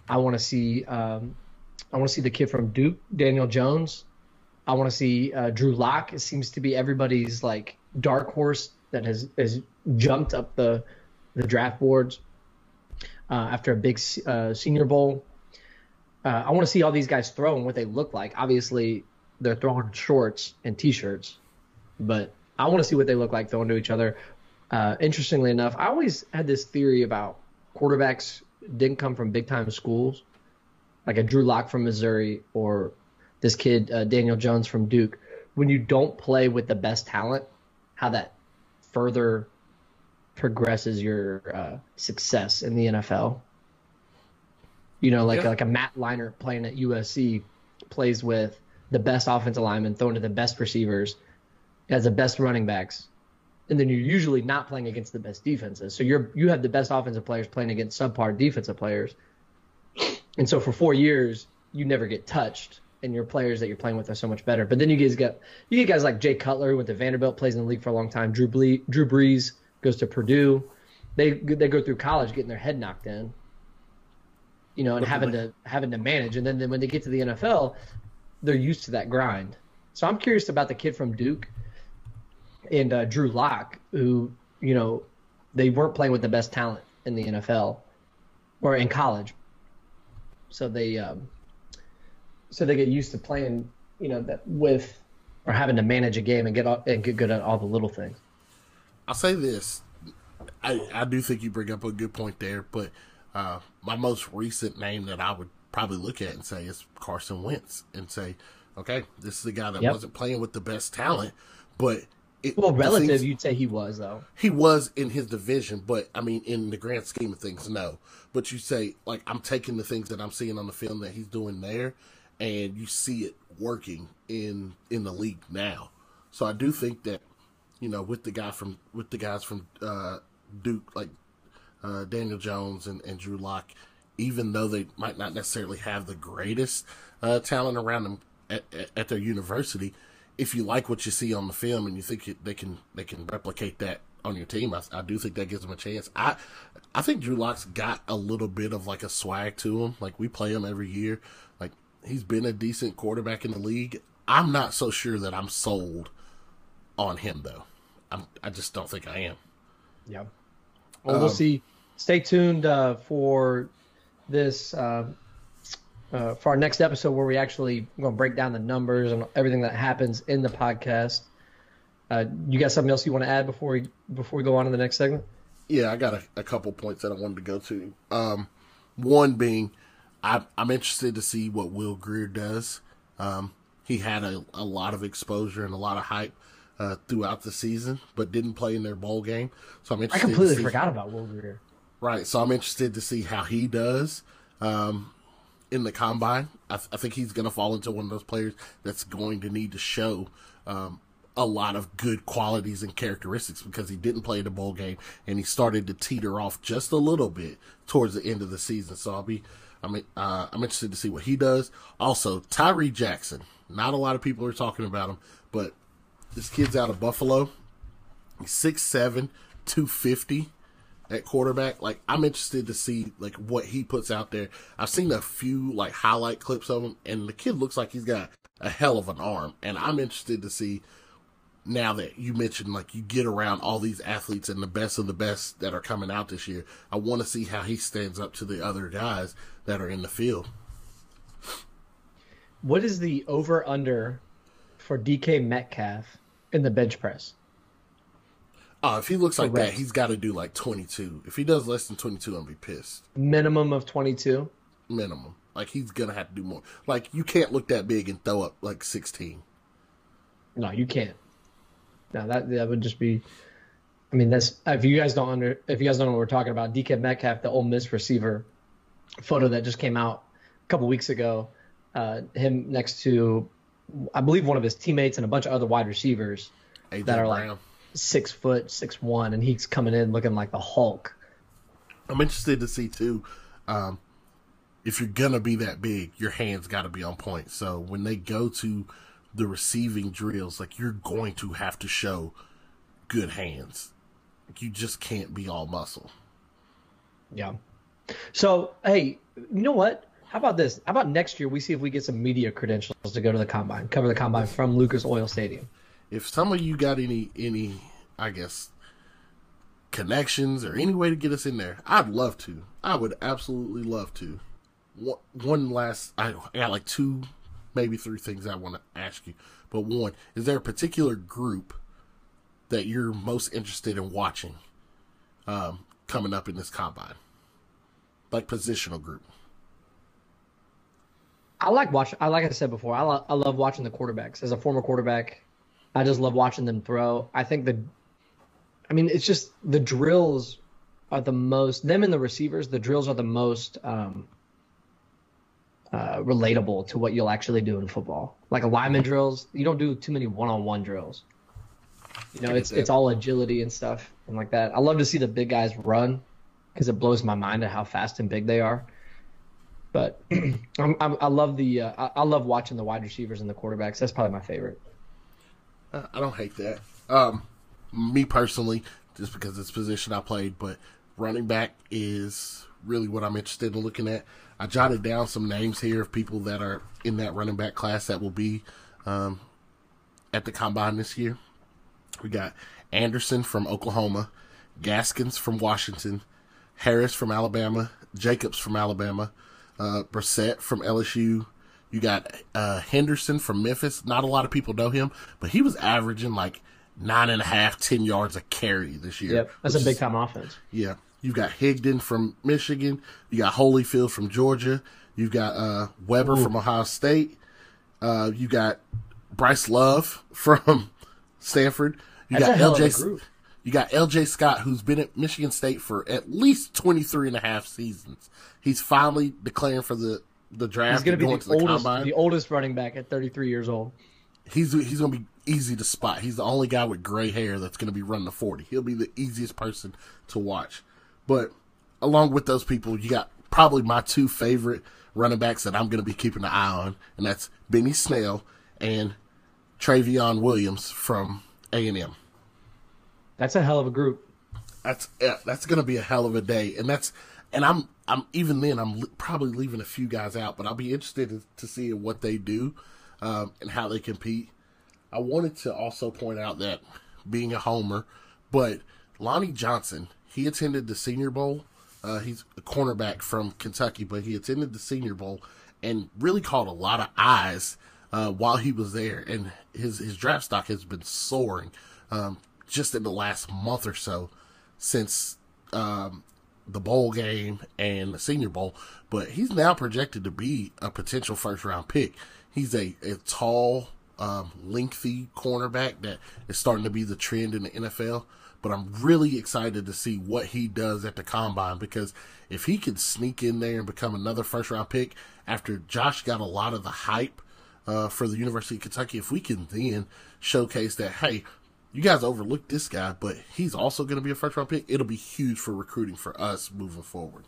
I want to see. Um, I want to see the kid from Duke, Daniel Jones. I want to see uh, Drew Lock. It seems to be everybody's like dark horse that has has jumped up the the draft boards uh, after a big uh, Senior Bowl. Uh, I want to see all these guys throw and what they look like. Obviously, they're throwing shorts and t-shirts, but I want to see what they look like throwing to each other. Uh, interestingly enough, I always had this theory about quarterbacks didn't come from big time schools, like a Drew Lock from Missouri or this kid uh, Daniel Jones from Duke. When you don't play with the best talent, how that further progresses your uh, success in the NFL. You know, like Yeah. like a Matt Leinart playing at USC plays with the best offensive linemen, throwing to the best receivers, has the best running backs, and then you're usually not playing against the best defenses. So you're you have the best offensive players playing against subpar defensive players, and so for four years you never get touched, and your players that you're playing with are so much better. But then you guys get you get guys like Jay Cutler who went to Vanderbilt, plays in the league for a long time. Drew Ble- Drew Brees goes to Purdue. They they go through college getting their head knocked in, you know, and having to having to manage. And then, then when they get to the NFL, they're used to that grind. So I'm curious about the kid from Duke and uh, Drew Lock, who you know they weren't playing with the best talent in the NFL or in college, so they um, so they get used to playing, you know, that with or having to manage a game and get all, and get good at all the little things. I'll say this. I, I do think you bring up a good point there, but uh, my most recent name that I would probably look at and say is Carson Wentz and say, okay, this is a guy that Yep. wasn't playing with the best talent, but it, Well, relative, things- you'd say he was though. he was in his division, but I mean, in the grand scheme of things, no. But you say, like, I'm taking the things that I'm seeing on the film that he's doing there, and you see it working in in the league now. So I do think that, you know, with the guy from with the guys from uh, Duke, like uh, Daniel Jones and, and Drew Lock, even though they might not necessarily have the greatest uh, talent around them at, at, at their university, if you like what you see on the film and you think they can they can replicate that on your team, I, I do think that gives them a chance. I I think Drew Lock's got a little bit of like a swag to him. Like we play him every year. Like he's been a decent quarterback in the league. I'm not so sure that I'm sold on him though. I'm, I just don't think I am. Yeah. Well, we'll Um, see. Stay tuned uh, for this uh, uh, for our next episode where we actually going to break down the numbers and everything that happens in the podcast. Uh, you got something else you want to add before we before we go on to the next segment? Yeah, I got a, a couple points that I wanted to go to. Um, one being, I, I'm interested to see what Will Grier does. Um, he had a, a lot of exposure and a lot of hype uh, throughout the season, but didn't play in their bowl game. So I'm interested. I completely forgot about Will Grier. Right. So I'm interested to see how he does um, in the combine. I, th- I think he's going to fall into one of those players that's going to need to show um, a lot of good qualities and characteristics because he didn't play the bowl game and he started to teeter off just a little bit towards the end of the season. So I'll be. I mean, uh, I'm interested to see what he does. Also, Tyree Jackson. Not a lot of people are talking about him, but this kid's out of Buffalo. He's 6'7", 250 at quarterback. Like I'm interested to see like what he puts out there. I've seen a few like highlight clips of him, and the kid looks like he's got a hell of an arm. And I'm interested to see now that you mentioned like you get around all these athletes and the best of the best that are coming out this year. I want to see how he stands up to the other guys that are in the field. What is the over under for DK Metcalf in the bench press? Uh, if he looks like that, he's got to do like 22. If he does less than 22, I'm gonna be pissed. Minimum of twenty two. Minimum. Like he's gonna have to do more. Like you can't look that big and throw up like 16. No, you can't. No, that that would just be I mean, that's if you guys don't under if you guys don't know what we're talking about, DK Metcalf, the Ole Miss receiver, photo that just came out a couple weeks ago, uh, him next to, I believe one of his teammates and a bunch of other wide receivers AJ that are Brown. like six foot, six one, and he's coming in looking like the Hulk. I'm interested to see too. Um, if you're gonna be that big, your hands got to be on point. So when they go to the receiving drills, like you're going to have to show good hands. Like, you just can't be all muscle. Yeah. So hey, you know what? How about this? How about next year we see if we get some media credentials to go to the combine, cover the combine from Lucas Oil Stadium. If some of you got any any, I guess, connections or any way to get us in there, I'd love to. I would absolutely love to. One, last, I, I got like two, maybe three things I want to ask you. But one, is there a particular group that you're most interested in watching um, coming up in this combine? Like positional group. I like watch. I like I said before. I lo- I love watching the quarterbacks. As a former quarterback, I just love watching them throw. I think the, I mean, it's just the drills are the most. Them and the receivers, the drills are the most um, uh, relatable to what you'll actually do in football. Like a lineman drills, you don't do too many one-on-one drills. You know, it's it's all agility and stuff and like that. I love to see the big guys run because it blows my mind at how fast and big they are. But I'm, I'm, I love the uh, I, I love watching the wide receivers and the quarterbacks. That's probably my favorite. Uh, I don't hate that. Um, me personally, just because it's position I played, but running back is really what I'm interested in looking at. I jotted down some names here of people that are in that running back class that will be um, at the combine this year. We got Anderson from Oklahoma, Gaskins from Washington, Harris from Alabama, Jacobs from Alabama, uh, Brossette from LSU. You got uh, Henderson from Memphis. Not a lot of people know him, but he was averaging like nine and a half, ten yards a carry this year. Yep, that's a big is- time offense. yeah. You've got Higdon from Michigan. You got Holyfield from Georgia. You've got uh, Weber from Ohio State. Uh, you got Bryce Love from Stanford. You That's got hell of a LJ. You got LJ Scott, who's been at Michigan State for at least 23 and a half seasons. He's finally declaring for the, the draft. He's going to be the to the oldest combine the oldest running back at 33 years old. he's he's gonna be easy to spot. He's the only guy with gray hair that's gonna be running the forty. He'll be the easiest person to watch. But along with those people, you got probably my two favorite running backs that I'm gonna be keeping an eye on, and that's Benny Snell and Trayveon Williams from A and M. That's a hell of a group. That's yeah, that's gonna be a hell of a day, and that's and I'm I'm even then I'm li- probably leaving a few guys out, but I'll be interested to, to see what they do um, and how they compete. I wanted to also point out that being a homer, but Lonnie Johnson he attended the Senior Bowl. Uh, he's a cornerback from Kentucky, but he attended the Senior Bowl and really caught a lot of eyes uh, while he was there. And his his draft stock has been soaring um, just in the last month or so since um, the bowl game and the Senior Bowl. But he's now projected to be a potential first round pick. He's a, a tall, um, lengthy cornerback that is starting to be the trend in the NFL. But I'm really excited to see what he does at the combine because if he could sneak in there and become another first round pick after Josh got a lot of the hype uh, for the University of Kentucky, if we can then showcase that, hey, you guys overlooked this guy, but he's also going to be a first round pick, it'll be huge for recruiting for us moving forward.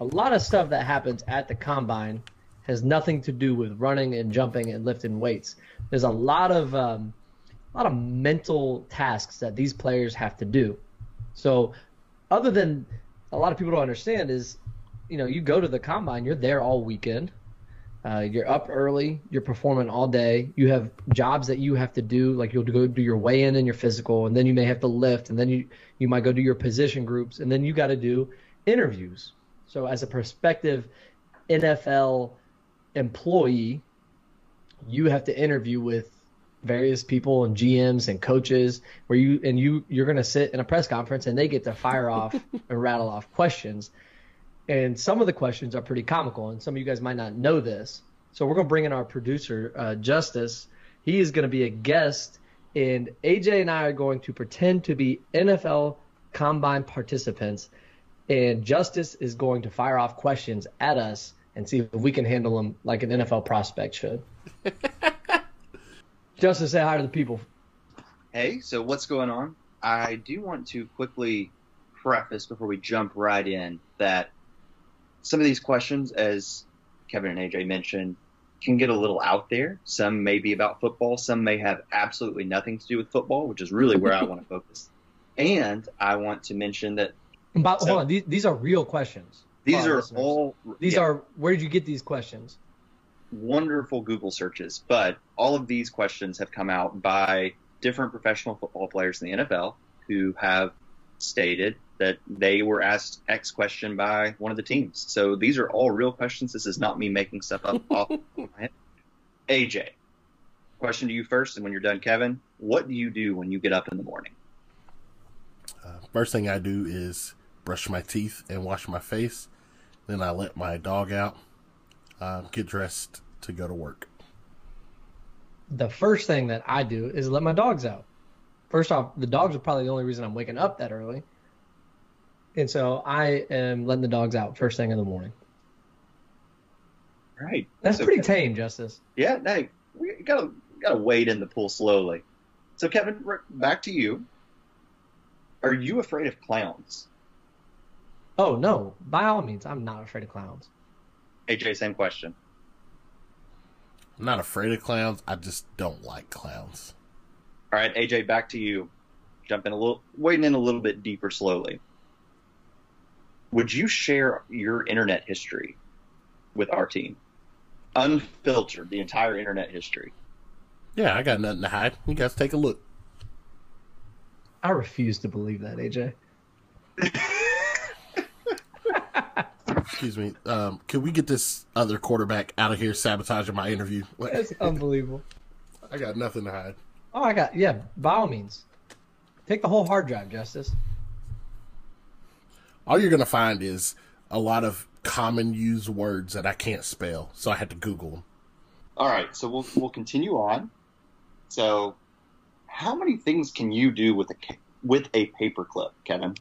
A lot of stuff that happens at the combine has nothing to do with running and jumping and lifting weights. There's a lot of um, a lot of mental tasks that these players have to do. So, other than a lot of people don't understand is, you know, you go to the combine, you're there all weekend. Uh, you're up early. You're performing all day. You have jobs that you have to do, like you'll go do your weigh-in and your physical, and then you may have to lift, and then you you might go do your position groups, and then you got to do interviews. So as a prospective NFL employee, you have to interview with various people and GMs and coaches where you and you you're going to sit in a press conference and they get to fire off and rattle off questions. And some of the questions are pretty comical and some of you guys might not know this. So we're going to bring in our producer uh, Justice. He is going to be a guest and AJ and I are going to pretend to be NFL combine participants, and Justice is going to fire off questions at us and see if we can handle them like an NFL prospect should. Justice, say hi to the people. Hey, so what's going on? I do want to quickly preface before we jump right in that some of these questions, as Kevin and AJ mentioned, can get a little out there. Some may be about football, some may have absolutely nothing to do with football, which is really where I want to focus. And I want to mention that But hold on, these, these are real questions. these are listeners. all These yeah, are where did you get these questions? wonderful Google searches, but all of these questions have come out by different professional football players in the NFL who have stated that they were asked X question by one of the teams. So these are all real questions. This is not me making stuff up off the top of my head. AJ, question to you first, and when you're done, Kevin, what do you do when you get up in the morning? First thing I do is brush my teeth and wash my face. Then I let my dog out, um, get dressed to go to work. The first thing that I do is let my dogs out. First off, the dogs are probably the only reason I'm waking up that early. And so I am letting the dogs out first thing in the morning. Right. That's So pretty Ke- tame, Justice. Yeah, no, we gotta gotta wade in the pool slowly. So Kevin, back to you. Are you afraid of clowns? Oh no, by all means, I'm not afraid of clowns. AJ, same question. I'm not afraid of clowns. I just don't like clowns. All right, AJ, back to you. Jump in a little, wading in a little bit deeper slowly. Would you share your internet history with our team? Unfiltered, the entire internet history. Yeah, I got nothing to hide. You guys take a look. I refuse to believe that, AJ. Excuse me. Um, can we get this other quarterback out of here sabotaging my interview? Like, That's unbelievable. I got nothing to hide. Oh, I got yeah. By all means, take the whole hard drive, Justice. All you're gonna find is a lot of common used words that I can't spell, so I had to Google them. All right, so we'll we'll continue on. So, how many things can you do with a with a paperclip, Kevin?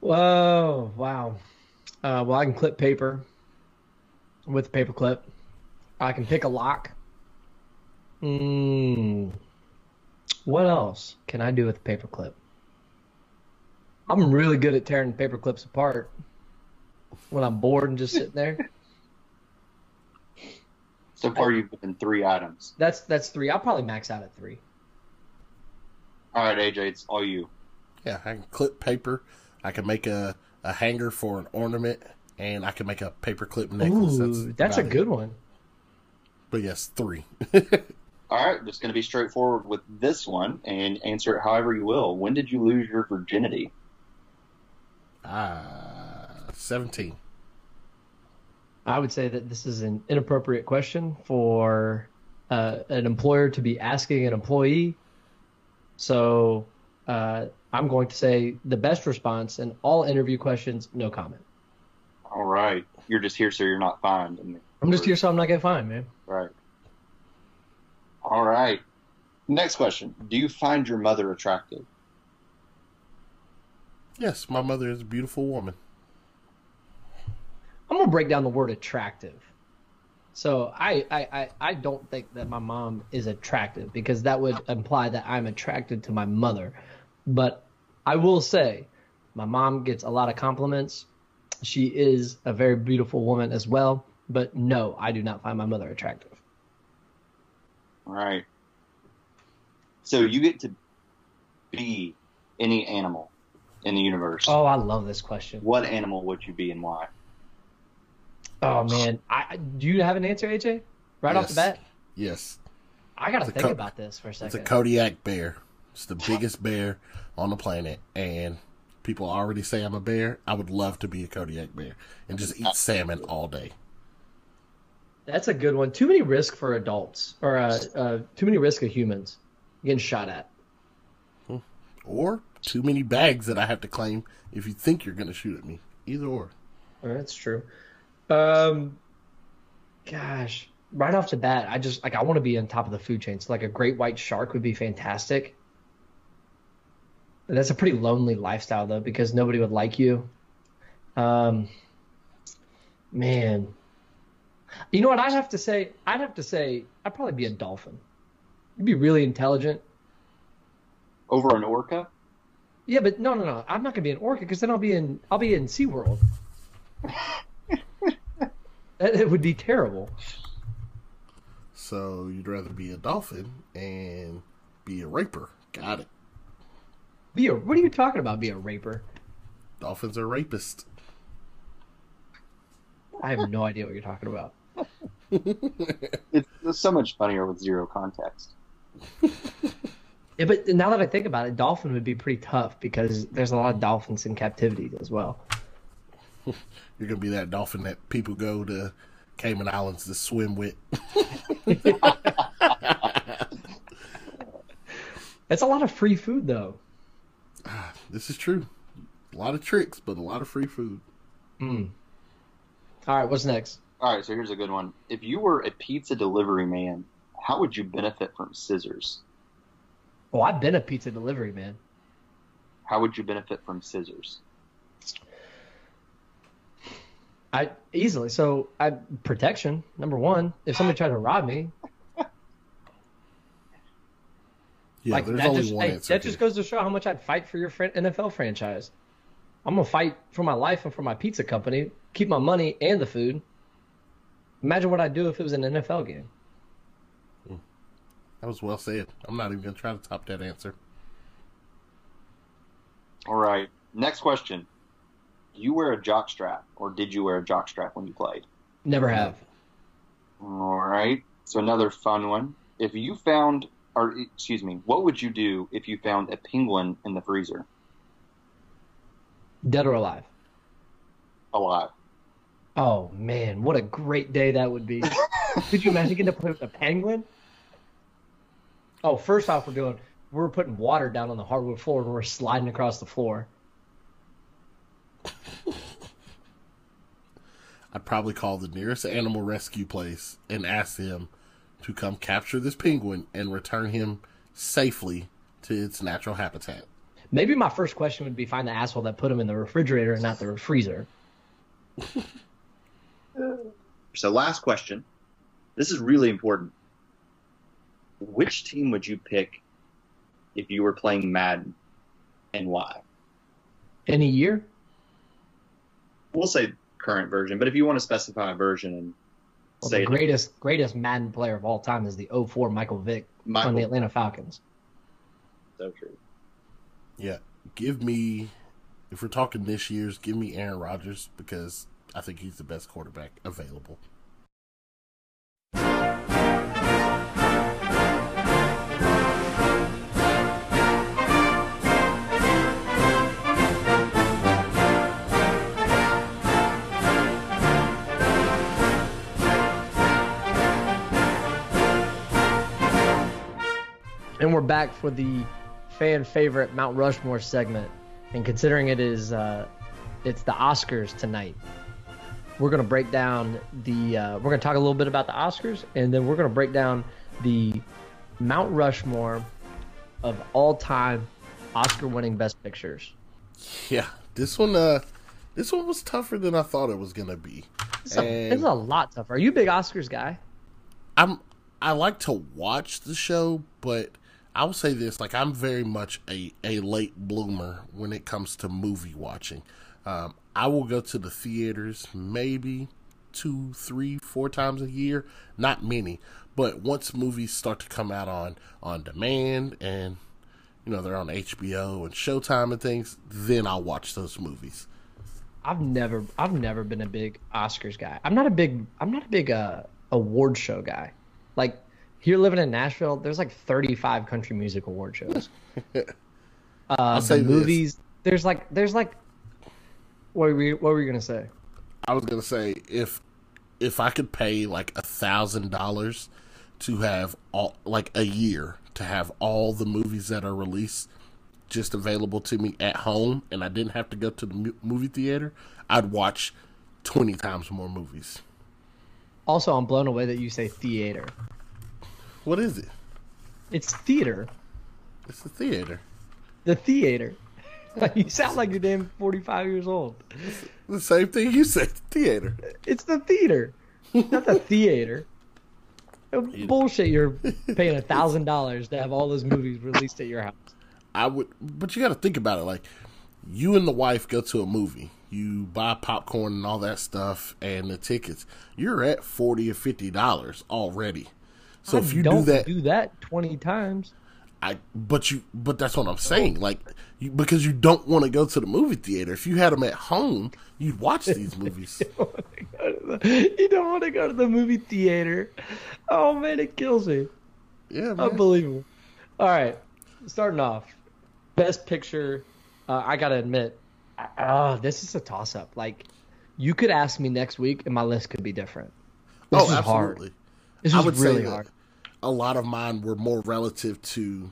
Whoa, wow. Uh, well, I can clip paper with a paper clip. I can pick a lock. Mm, what else can I do with a paper clip? I'm really good at tearing paper clips apart when I'm bored and just sitting there. So far, you've been three items. That's that's three. I'll probably max out at three. All right, AJ, it's all you. Yeah, I can clip paper. I can make a, a hanger for an ornament, and I can make a paperclip necklace. Ooh, that's a good it. one. But yes, three. All right, just going to be straightforward with this one and answer it however you will. When did you lose your virginity? Ah, seventeen. I would say that this is an inappropriate question for uh, an employer to be asking an employee. So uh, I'm going to say the best response in all interview questions, no comment. All right, you're just here so you're not fined. I'm just here so I'm not getting fined, man. Right. All right. Next question: Do you find your mother attractive? Yes, my mother is a beautiful woman. I'm gonna break down the word attractive. So I, I, I, I don't think that my mom is attractive because that would imply that I'm attracted to my mother. But I will say my mom gets a lot of compliments. She is a very beautiful woman as well. But no, I do not find my mother attractive. All right. So you get to be any animal in the universe. Oh, I love this question. What animal would you be and why? Oh man, I, I- do you have an answer, AJ? Right off the bat, Yes, I gotta It's think co- about this for a second. it's a. Kodiak bear. It's the biggest bear on the planet, and people already say I'm a bear. I would love to be a Kodiak bear and just eat salmon all day. That's a good one. Too many risk for adults, or uh, uh, too many risk of humans getting shot at. Or too many bags that I have to claim if you think you're going to shoot at me. Either or. Oh, that's true. Um, gosh, right off the bat, I just like I want to be on top of the food chain. So like a great white shark would be fantastic. That's a pretty lonely lifestyle though, because nobody would like you. Um, man, you know what I'd have to say? I'd have to say I'd probably be a dolphin. You'd be really intelligent. Over an orca? Yeah, but no, no, no. I'm not gonna be an orca because then I'll be in I'll be in SeaWorld. that it would be terrible. So you'd rather be a dolphin and be a raper. Got it. Be a what are you talking about? Be a raper? Dolphins are rapists. I have no idea what you're talking about. It's, it's so much funnier with zero context. Yeah, but now that I think about it, dolphin would be pretty tough because there's a lot of dolphins in captivity as well. You're gonna be that dolphin that people go to Cayman Islands to swim with. It's a lot of free food though. This is true. A lot of tricks, but a lot of free food. Hmm. All right, what's next? All right, so here's a good one. If you were a pizza delivery man, how would you benefit from scissors? Oh, I've been a pizza delivery man. How would you benefit from scissors? I easily. So I protection number one. If somebody tried to rob me, Yeah, like there's that only just one hey, answer. that just goes to show how much I'd fight for your fran- NFL franchise. I'm gonna fight for my life and for my pizza company, keep my money and the food. Imagine what I'd do if it was an NFL game. That was well said. I'm not even gonna try to top that answer. All right, next question. Do you wear a jock strap, or did you wear a jock strap when you played? Never have. All right. So another fun one. If you found, or excuse me, what would you do if you found a penguin in the freezer Dead or alive. alive? Oh man, what a great day that would be. Could you imagine getting to play with a penguin? Oh, first off, we're doing we're putting water down on the hardwood floor and we're sliding across the floor. I'd probably call the nearest animal rescue place and ask them to come capture this penguin and return him safely to its natural habitat. Maybe my first question would be find the asshole that put him in the refrigerator and not the freezer. So last question. This is really important. Which team would you pick if you were playing Madden, and why? Any year? We'll say current version, but if you want to specify a version and Well, say the it- greatest greatest Madden player of all time is the 04 Michael Vick on Michael. the Atlanta Falcons. so true. Yeah, give me, if we're talking this year's, give me Aaron Rodgers because I think he's the best quarterback available. And we're back for the fan favorite Mount Rushmore segment. And considering it is uh, it's the Oscars tonight, we're gonna break down the uh, we're gonna talk a little bit about the Oscars, and then we're gonna break down the Mount Rushmore of all time Oscar-winning Best Pictures. Yeah, this one, uh, this one was tougher than I thought it was gonna be. It's a, it's a lot tougher. Are you a big Oscars guy? I'm I like to watch the show, but I will say this: like I'm very much a a late bloomer when it comes to movie watching. Um, I will go to the theaters maybe two, three, four times a year. Not many, but once movies start to come out on on demand and you know they're on HBO and Showtime and things, then I'll watch those movies. I've never I've never been a big Oscars guy. I'm not a big I'm not a big uh, award show guy. Like here living in Nashville, there's like 35 country music award shows. Uh, say the this. movies there's like there's like what were you, what were you gonna say? I was gonna say if if I could pay like a thousand dollars to have all like a year to have all the movies that are released just available to me at home, and I didn't have to go to the movie theater, I'd watch twenty times more movies. Also, I'm blown away that you say theater. What is it? It's theater. It's the theater. The theater. you sound like you're damn 45 years old. The same thing you said. Theater. It's the theater, not the theater. Bullshit! You're paying a thousand dollars to have all those movies released at your house. I would, but you got to think about it. Like, you and the wife go to a movie. You buy popcorn and all that stuff, and the tickets. You're at forty or fifty dollars already. So I if you don't do that, do that twenty times. I but you but that's what I'm saying. Like, you, because you don't want to go to the movie theater. If you had them at home, you'd watch these movies. you don't want to go to the movie theater. Oh man, it kills me. Yeah, man. Unbelievable. All right, starting off, best picture. Uh, I gotta admit, oh, this is a toss up. Like, you could ask me next week, and my list could be different. This oh, was hard. absolutely. This I was would really hard. A lot of mine were more relative to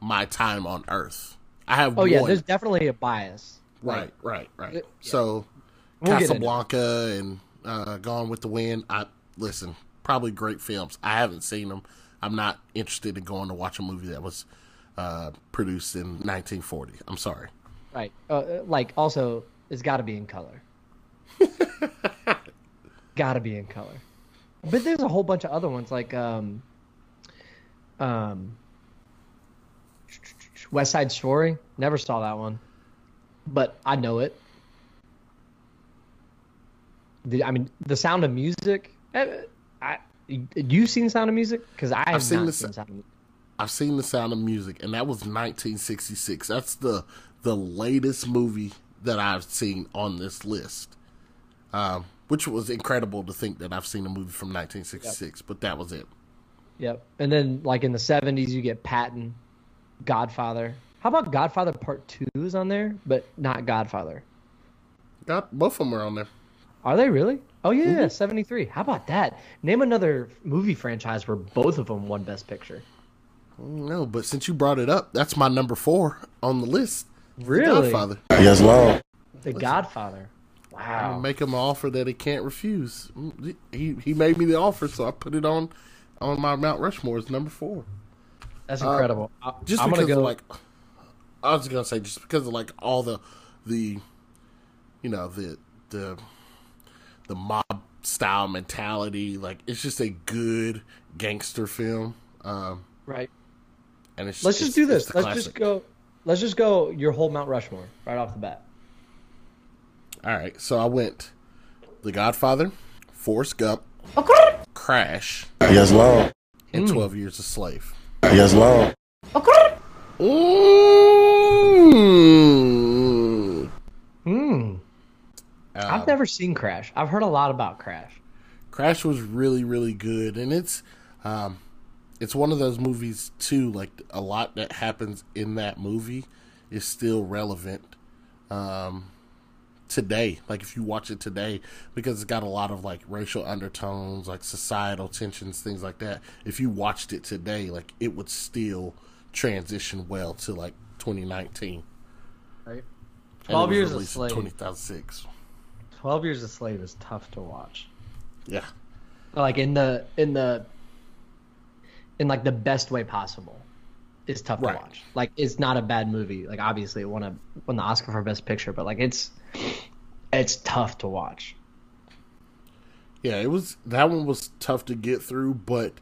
my time on Earth. I have Oh yeah, there's definitely a bias. right, right, right. Yeah. So We'll it. Casablanca and uh, Gone with the Wind. I listen, probably great films. I haven't seen them. I'm not interested in going to watch a movie that was uh, produced in 1940. I'm sorry. Right. Uh, Uh, like also, it's got to be in color. got to be in color. But there's a whole bunch of other ones like um, um, West Side Story. Never saw that one, but I know it. The, I mean, The Sound of Music. eh, I, you seen Sound of Music? Because I have seen the seen Sound of Music. I've seen The Sound of Music, and that was 1966. That's the the latest movie that I've seen on this list, um, which was incredible to think that I've seen a movie from 1966. But that was it. Yep. And then like in the seventies you get Patton, Godfather. How about Godfather Part Two is on there, but not Godfather? Got both of them are on there. Are they really? Oh yeah, mm-hmm. seventy three. How about that? Name another movie franchise where both of them won Best Picture. Mm, no, but since you brought it up, that's my number four on the list. The Really? Godfather. Yes, Lord. The Godfather. I Wow. make him an offer that he can't refuse. Mm, He he made me the offer, so I put it on on my Mount Rushmore as number four. That's incredible. Uh, Just I'm because gonna go of like, I was gonna say just because of like all the the, you know the the the mob style mentality. Like it's just a good gangster film. Um, right. and it's Let's it's- just do this. Let's just go. Let's just go your whole Mount Rushmore right off the bat. All right, so I went The Godfather, Forrest Gump, Crash, Yes, Lord. and Twelve Years a Slave. Yes, Lord. Mm. Hmm. Uh, I've never seen Crash. I've heard a lot about Crash. Crash was really, really good, and it's um, it's one of those movies too. Like a lot that happens in that movie is still relevant um, today. Like if you watch it today, because it's got a lot of like racial undertones, like societal tensions, things like that. If you watched it today, like it would still transition well to like 2019. Right. 12 Years a in Slave. 2006. Twelve Years a Slave is tough to watch. Yeah. like in the in the in like the best way possible it's tough Right. to watch. Like it's not a bad movie. Like obviously it won a won the oscar for best picture but like it's it's tough to watch. Yeah, it was that one was tough to get through, but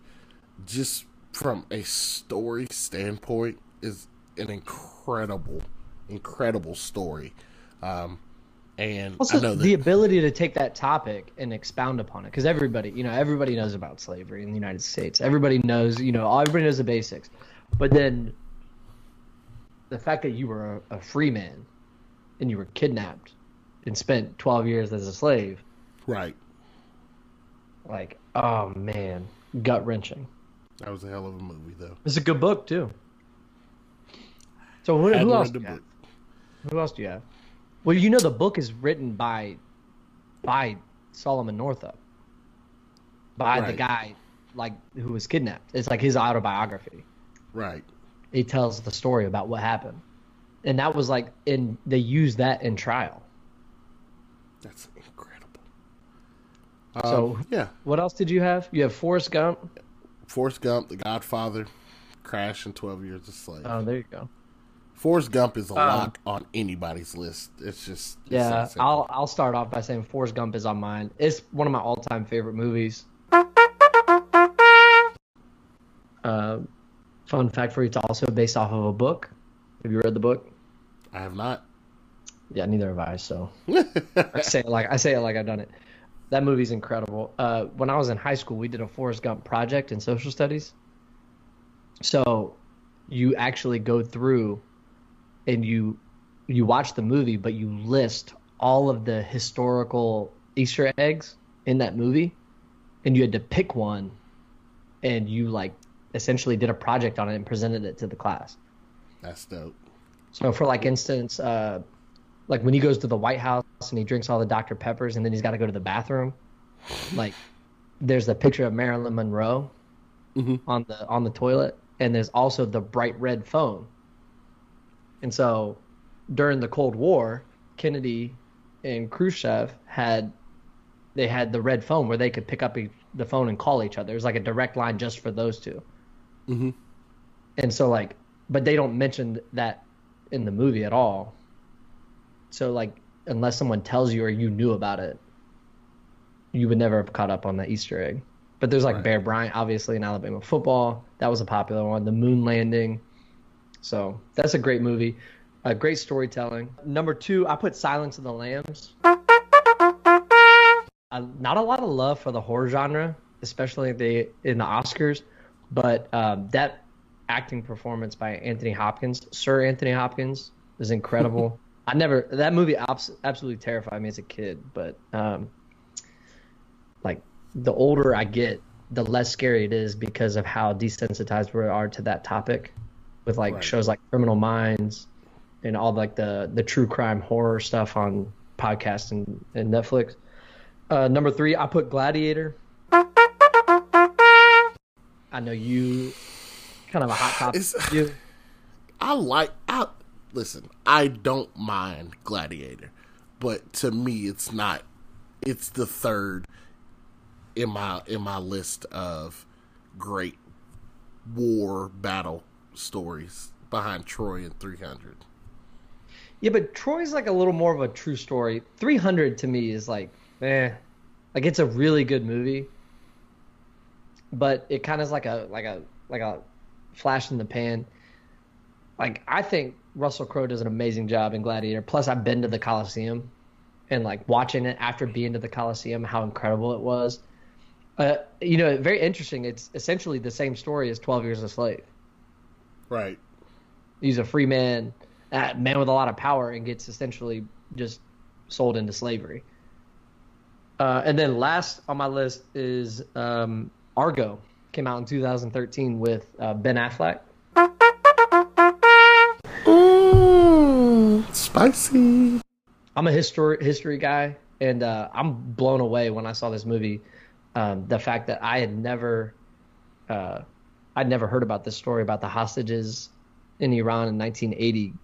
just from a story standpoint, is an incredible, incredible story. Um, and also I know that the ability to take that topic and expound upon it because everybody you know everybody knows about slavery in the united states. Everybody knows you know everybody knows the basics but then the fact that you were a, a free man and you were kidnapped and spent 12 years as a slave right, Like, oh man, gut wrenching. that was a hell of a movie, though. It's a good book too. So who, who else? Do you have? Who else do you have? Well, you know the book is written by by Solomon Northup, by the guy like who was kidnapped. It's like his autobiography. Right, He tells the story about what happened, and that was like in they used that in trial. that's incredible. So Um, yeah, what else did you have? You have Forrest Gump. Forrest Gump, The Godfather, Crash, and Twelve Years a Slave. Oh, there you go. Forrest Gump is a Um, lock on anybody's list. It's just it's Yeah. I'll I'll start off by saying Forrest Gump is on mine. It's one of my all time favorite movies. Uh, fun fact for you: it's also based off of a book. Have you read the book? I have not. Yeah, neither have I. So I say it like I say it like I've done it. That movie's incredible. Uh, when I was in high school, we did a Forrest Gump project in social studies. So you actually go through and you you watch the movie, but you list all of the historical Easter eggs in that movie, and you had to pick one, and you like essentially did a project on it and presented it to the class. That's dope. So for like instance, uh, like when he goes to the White House and he drinks all the Dr. Peppers and then he's got to go to the bathroom, like there's a picture of Marilyn Monroe on the on the toilet, and there's also the bright red phone. And so during the Cold War, Kennedy and Khrushchev had they had the red phone where they could pick up the phone and call each other. It was like a direct line just for those 2 Mm-hmm. and so like but they don't mention that in the movie at all. So like unless someone tells you or you knew about it you would never have caught up on that easter egg. But there's like Right. bear bryant obviously in alabama football. That was a popular one. The moon landing. So that's a great movie. Uh, great storytelling. Number two i put silence of the lambs. Uh, not a lot of love for the horror genre especially the in the oscars but um, that acting performance by Anthony Hopkins, Sir Anthony Hopkins, is incredible. I never that movie abs- absolutely terrified me as a kid, but um, like the older I get, the less scary it is because of how desensitized we are to that topic, with like Right. shows like Criminal Minds and all like the the true crime horror stuff on podcasts and, and Netflix. Uh, number three, I put Gladiator. I know you kind of a hot topic. You. I like. I listen. I don't mind Gladiator, but to me, it's not. It's the third in my in my list of great war battle stories behind Troy and 300. Yeah, but Troy's like a little more of a true story. 300 to me is like, eh, like it's a really good movie, but it kind of is like a like a like a flash in the pan. Like I think Russell Crowe does an amazing job in Gladiator. Plus, I've been to the Coliseum, and like watching it after being to the Coliseum, how incredible it was. Uh, you know, very interesting. It's essentially the same story as Twelve Years a Slave. Right. He's a free man, a man with a lot of power, and gets essentially just sold into slavery. Uh, and then last on my list is um, Argo. Came out in 2013 with uh, Ben Affleck. Spicy. I'm a history history guy, and uh, I'm blown away when I saw this movie. Um, the fact that I had never, uh, I'd never heard about this story about the hostages in Iran in 1980,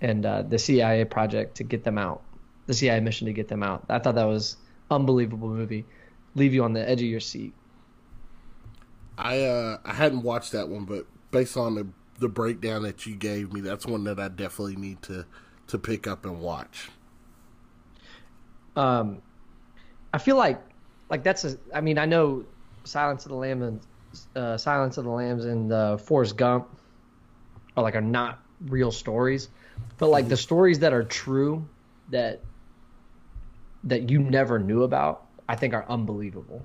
and uh, the CIA project to get them out, the CIA mission to get them out. I thought that was unbelievable movie, leave you on the edge of your seat. I uh I hadn't watched that one, but based on the the breakdown that you gave me, that's one that I definitely need to to pick up and watch. um, I feel like like that's a. I mean, I know Silence of the Lamb and uh, Silence of the Lambs and uh, Forrest Gump are like are not real stories, but like the stories that are true that that you never knew about, I think are unbelievable.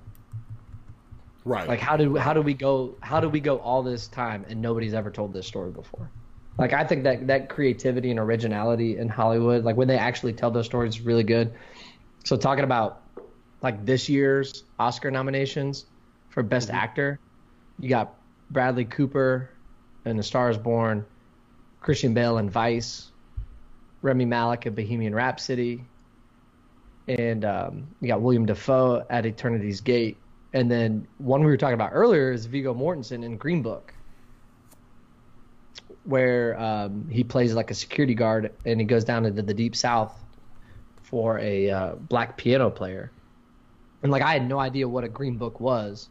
Right. Like how do how do we go how do we go all this time and nobody's ever told this story before? Like I think that that creativity and originality in Hollywood, like when they actually tell those stories, is really good. So talking about like this year's Oscar nominations for Best Actor, you got Bradley Cooper in The Star Is Born, Christian Bale in Vice, Rami Malek in Bohemian Rhapsody, and um, you got William Dafoe at Eternity's Gate. And then one we were talking about earlier is Viggo Mortensen in Green Book, where um, he plays like a security guard and he goes down into the deep south for a uh, black piano player, and like I had no idea what a Green Book was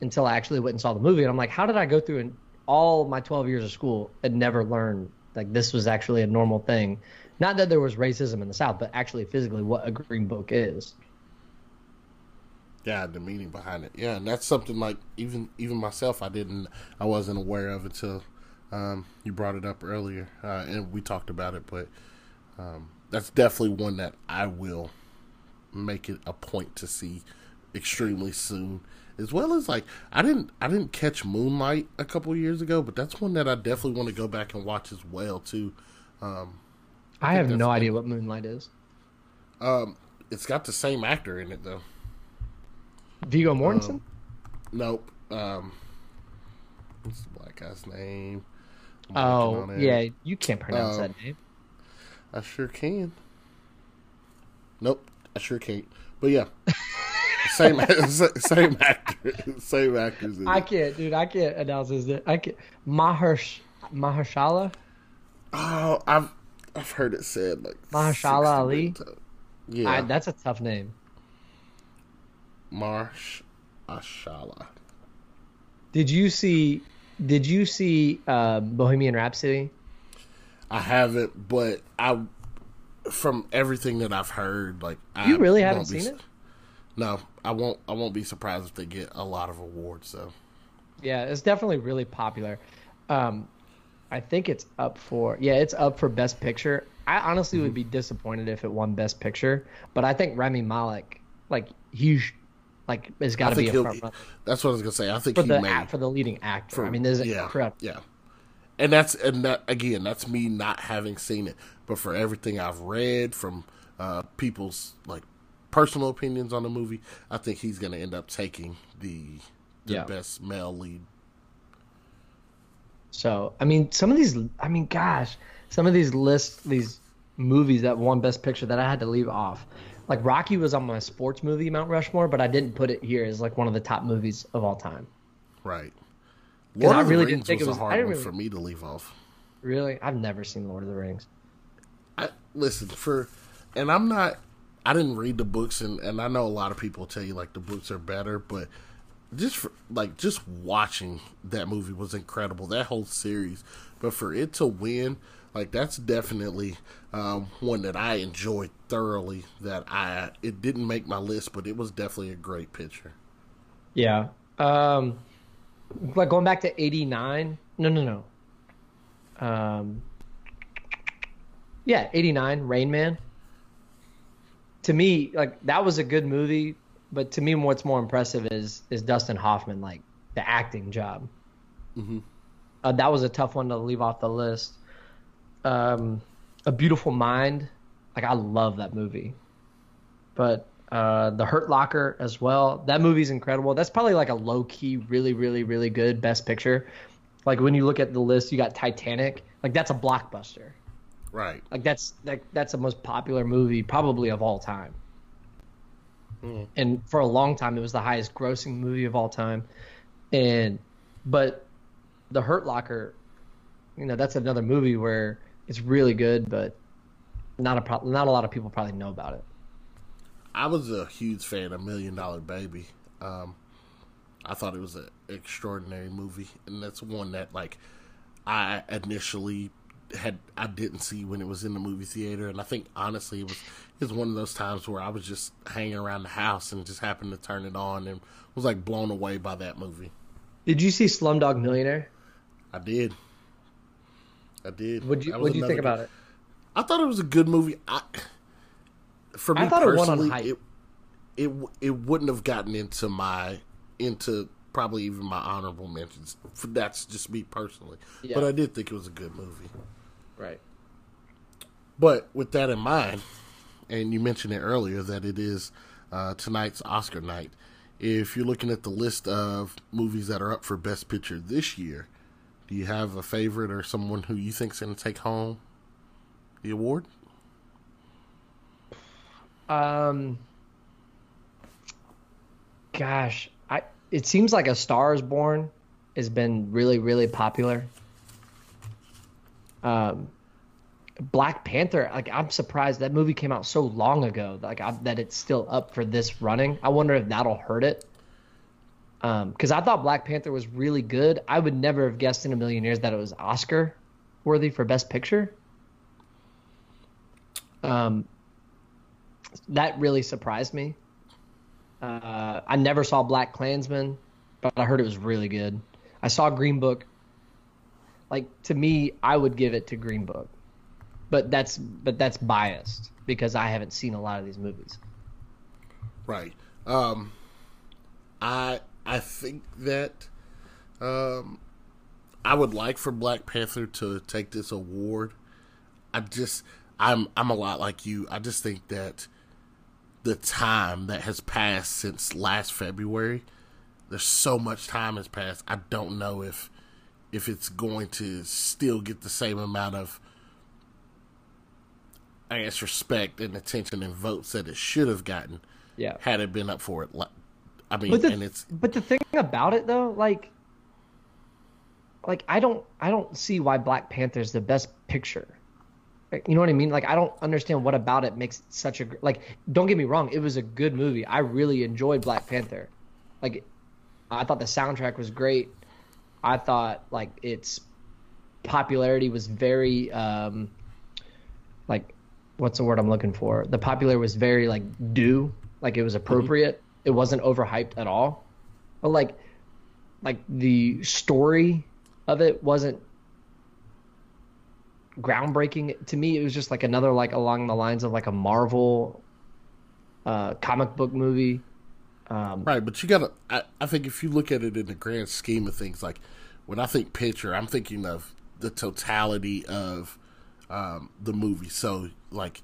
until I actually went and saw the movie, and I'm like, how did I go through an, all my 12 years of school and never learn like this was actually a normal thing? Not that there was racism in the South, but actually physically what a Green Book is. Yeah, the meaning behind it. Yeah, and that's something like even even myself, I didn't, I wasn't aware of until um, you brought it up earlier, uh, and we talked about it. But um, that's definitely one that I will make it a point to see extremely soon. As well as like I didn't I didn't catch Moonlight a couple years ago, but that's one that I definitely want to go back and watch as well too. Um, I, I have no idea what Moonlight is. Um, it's got the same actor in it though. Viggo Mortensen? Um, nope. Um, what's the black guy's name? Oh, yeah, you can't pronounce um, that name. I sure can. Nope, I sure can't. But yeah, same same actor, same actors. I can't, dude. I can't announce his name. I can't. Mahersh Mahershala. Oh, I've I've heard it said like Mahershala Ali. Yeah, I, that's a tough name. Marsh Ashala. Did you see? Did you see uh, Bohemian Rhapsody? I haven't, but I, from everything that I've heard, like you I really haven't seen it. No, I won't. I won't be surprised if they get a lot of awards. So, yeah, it's definitely really popular. Um, I think it's up for yeah, it's up for Best Picture. I honestly mm-hmm. would be disappointed if it won Best Picture, but I think Rami Malek, like he's like has got to be a front runner. That's what I was gonna say. I think for he the may, for the leading actor. For, I mean, there's yeah, incredible. Yeah, and that's and that again, that's me not having seen it, but for everything I've read from uh, people's like personal opinions on the movie, I think he's gonna end up taking the the yeah. best male lead. So I mean, some of these, I mean, gosh, some of these lists, these movies that won Best Picture that I had to leave off like Rocky was on my sports movie Mount Rushmore, but I didn't put it here as like one of the top movies of all time. Right. Lord I really didn't think was it was a hard one really, for me to leave off. Really, I've never seen Lord of the Rings. I listen for, and I'm not. I didn't read the books, and and I know a lot of people tell you like the books are better, but just for, like just watching that movie was incredible. That whole series, but for it to win, like that's definitely um, one that I enjoyed thoroughly. That I it didn't make my list, but it was definitely a great picture. Yeah. Um, like going back to '89. No, no, no. Um, yeah, '89. Rain Man. To me, like that was a good movie, but to me, what's more impressive is is Dustin Hoffman, like the acting job. Mm-hmm. Uh, that was a tough one to leave off the list um, A Beautiful Mind. Like I love that movie, but uh, The Hurt Locker as well. That movie's incredible. That's probably like a low key, really, really, really good Best Picture. Like when you look at the list, you got Titanic. Like that's a blockbuster. Right. Like that's like that's the most popular movie probably of all time. Mm. And for a long time, it was the highest grossing movie of all time. And but The Hurt Locker, you know, that's another movie where it's really good, but not a pro- not a lot of people probably know about it. I was a huge fan of Million Dollar Baby. Um, I thought it was an extraordinary movie, and that's one that like I initially had I didn't see when it was in the movie theater, and I think honestly it was it was one of those times where I was just hanging around the house and just happened to turn it on and was like blown away by that movie. Did you see Slumdog Millionaire? I did. I did. What do you What do you think about it? I thought it was a good movie. I, for me I thought personally, it, won on it, it it wouldn't have gotten into my into probably even my honorable mentions. That's just me personally. Yeah. But I did think it was a good movie. Right. But with that in mind, and you mentioned it earlier that it is uh, tonight's Oscar night. If you're looking at the list of movies that are up for Best Picture this year, do you have a favorite or someone who you think's going to take home the award? Um, gosh, I it seems like A Star Is Born has been really really popular. Um, Black Panther, like I'm surprised that movie came out so long ago, like I, that it's still up for this running. I wonder if that'll hurt it. Um, because I thought Black Panther was really good. I would never have guessed in a million years that it was Oscar worthy for Best Picture. Um, that really surprised me. Uh, I never saw Black Klansman, but I heard it was really good. I saw Green Book. Like to me, I would give it to Green Book, but that's but that's biased because I haven't seen a lot of these movies. Right. Um, I I think that um, I would like for Black Panther to take this award. I just I'm I'm a lot like you. I just think that the time that has passed since last February, there's so much time has passed. I don't know if if it's going to still get the same amount of I guess respect and attention and votes that it should have gotten. Yeah. Had it been up for it. I mean, but the, and it's but the thing about it though, like like I don't I don't see why Black Panther is the best picture. You know what I mean? Like I don't understand what about it makes such a like. Don't get me wrong, it was a good movie. I really enjoyed Black Panther. Like, I thought the soundtrack was great. I thought like its popularity was very um like what's the word I'm looking for? The popular was very like due, like it was appropriate. It wasn't overhyped at all. But like like the story of it wasn't groundbreaking. To me it was just like another like along the lines of like a marvel uh comic book movie. Um right but you gotta I, I think if you look at it in the grand scheme of things like when i think picture i'm thinking of the totality of um the movie. So like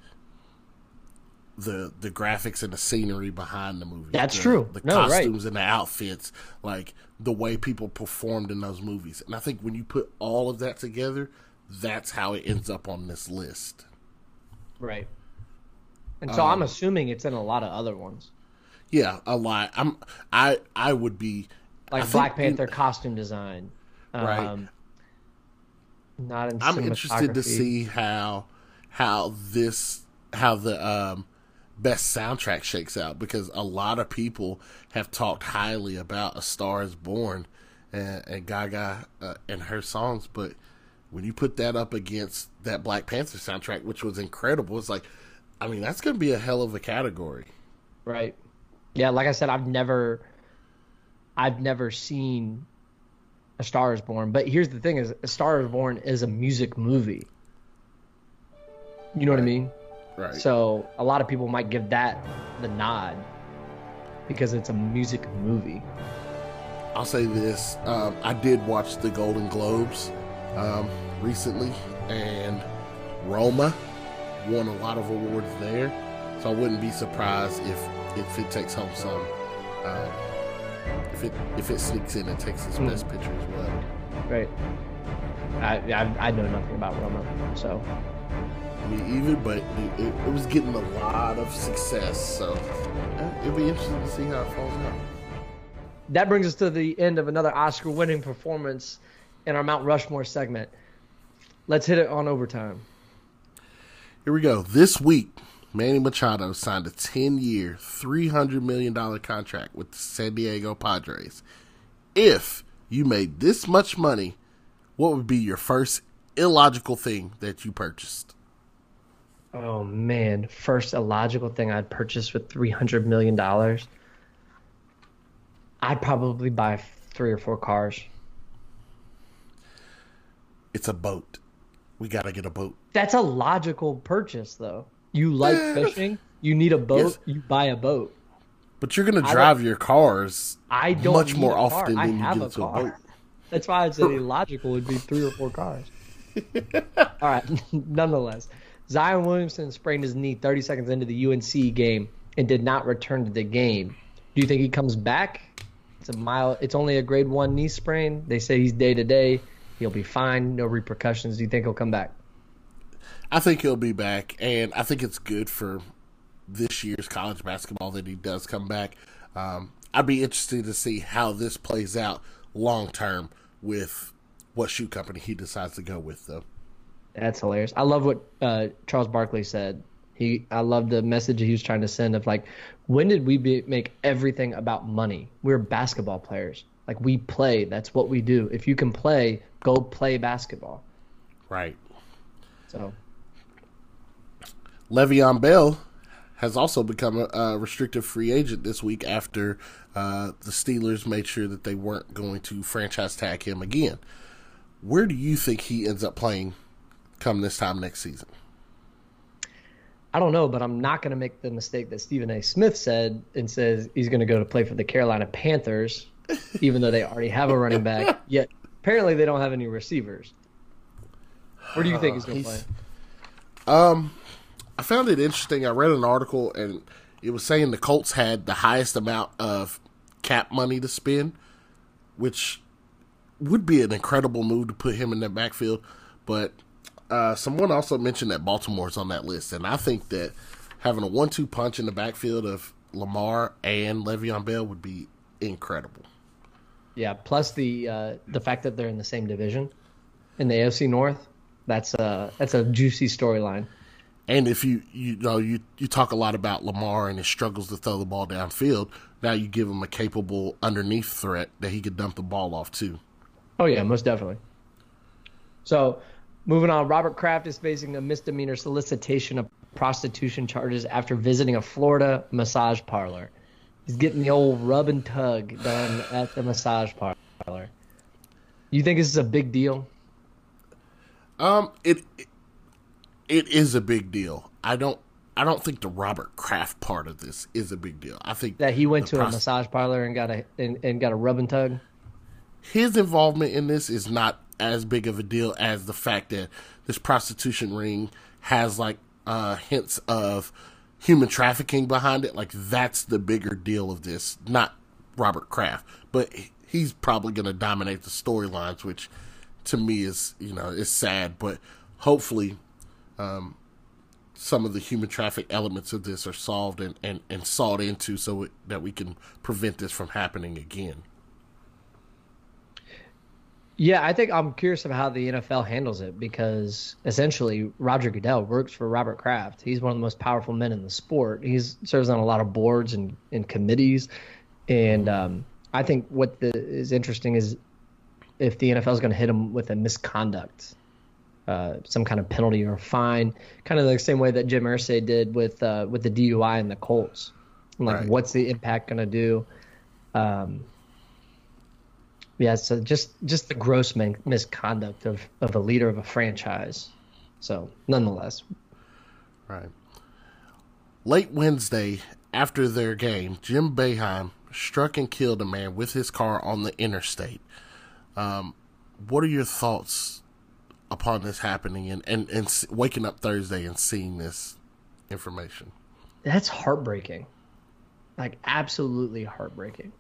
the the graphics and the scenery behind the movie that's the, true the no, costumes right. and the outfits like the way people performed in those movies and i think when you put all of that together that's how it ends up on this list. Right. And so um, I'm assuming it's in a lot of other ones. Yeah, a lot. I'm I I would be like I Black Panther costume design. Right. Um, not in I'm interested to see how how this how the um best soundtrack shakes out because a lot of people have talked highly about A Star Is Born and, and Gaga uh, and her songs, but when you put that up against that Black Panther soundtrack, which was incredible, it's like, I mean, that's going to be a hell of a category. Right. Yeah, like I said, I've never, I've never seen A Star Is Born. But here's the thing: is A Star Is Born is a music movie. You know right. what I mean? Right. So a lot of people might give that the nod because it's a music movie. I'll say this: um, I did watch the Golden Globes um, recently, and Roma won a lot of awards there. So I wouldn't be surprised if if it takes home some. Um, if it if it sneaks in and takes its mm. best picture as well. Right. I, I, I know nothing about Roma, so. Me either, but it, it, it was getting a lot of success, so uh, it'll be interesting to see how it falls out. That brings us to the end of another Oscar-winning performance in our Mount Rushmore segment. Let's hit it on overtime. Here we go. This week, Manny Machado signed a 10 year, $300 million contract with the San Diego Padres. If you made this much money, what would be your first illogical thing that you purchased? Oh man, first illogical thing I'd purchase with $300 million. I'd probably buy three or four cars. It's a boat. We got to get a boat. That's a logical purchase, though. You like fishing, you need a boat, yes. you buy a boat. But you're going to drive your cars I don't much more often than you have get a car. a boat. That's why I said illogical would be three or four cars. All right, nonetheless, Zion Williamson sprained his knee 30 seconds into the UNC game and did not return to the game. Do you think he comes back? It's a mile. It's only a grade one knee sprain. They say he's day to day. He'll be fine. No repercussions. Do you think he'll come back? I think he'll be back, and I think it's good for this year's college basketball that he does come back. Um, I'd be interested to see how this plays out long term with what shoe company he decides to go with, though. That's hilarious. I love what uh, Charles Barkley said. He, I love the message he was trying to send of like, when did we be, make everything about money? We're basketball players. Like we play. That's what we do. If you can play, go play basketball. Right. So Le'Veon Bell has also become a, a restricted free agent this week after uh, the Steelers made sure that they weren't going to franchise tag him again. Where do you think he ends up playing come this time next season? I don't know, but I'm not going to make the mistake that Stephen A. Smith said and says he's going to go to play for the Carolina Panthers, even though they already have a running back. Yet apparently they don't have any receivers. Where do you think he's going to play? Um, I found it interesting. I read an article and it was saying the Colts had the highest amount of cap money to spend, which would be an incredible move to put him in that backfield. But uh, someone also mentioned that Baltimore's on that list, and I think that having a one-two punch in the backfield of Lamar and Le'Veon Bell would be incredible. Yeah, plus the uh, the fact that they're in the same division in the AFC North, that's a that's a juicy storyline. And if you you know you you talk a lot about Lamar and his struggles to throw the ball downfield, now you give him a capable underneath threat that he could dump the ball off too. Oh yeah, most definitely. So, moving on, Robert Kraft is facing a misdemeanor solicitation of prostitution charges after visiting a Florida massage parlor. He's getting the old rub and tug done at the massage parlor. You think this is a big deal? Um, it it is a big deal. I don't I don't think the Robert Kraft part of this is a big deal. I think that he went to a massage parlor and got a and, and got a rub and tug. his involvement in this is not as big of a deal as the fact that this prostitution ring has like uh, hints of human trafficking behind it. Like that's the bigger deal of this, not Robert Kraft. But he's probably going to dominate the storylines, which to me is you know is sad. But hopefully, um, some of the human traffic elements of this are solved and, and, and sought into so that we can prevent this from happening again. Yeah, I think I'm curious of how the NFL handles it because essentially Roger Goodell works for Robert Kraft. He's one of the most powerful men in the sport. He serves on a lot of boards and, and committees, and um, I think what the, is interesting is if the NFL is going to hit him with a misconduct, uh, some kind of penalty or fine, kind of the same way that Jim Irsay did with uh, with the DUI and the Colts. Like, Right. what's the impact going to do? Um, yeah, so just just the gross min- misconduct of, of a leader of a franchise. So, nonetheless, Right. Late Wednesday, after their game, Jim Boeheim struck and killed a man with his car on the interstate. Um, what are your thoughts upon this happening and, and, and waking up Thursday and seeing this information? that's heartbreaking. Like absolutely heartbreaking.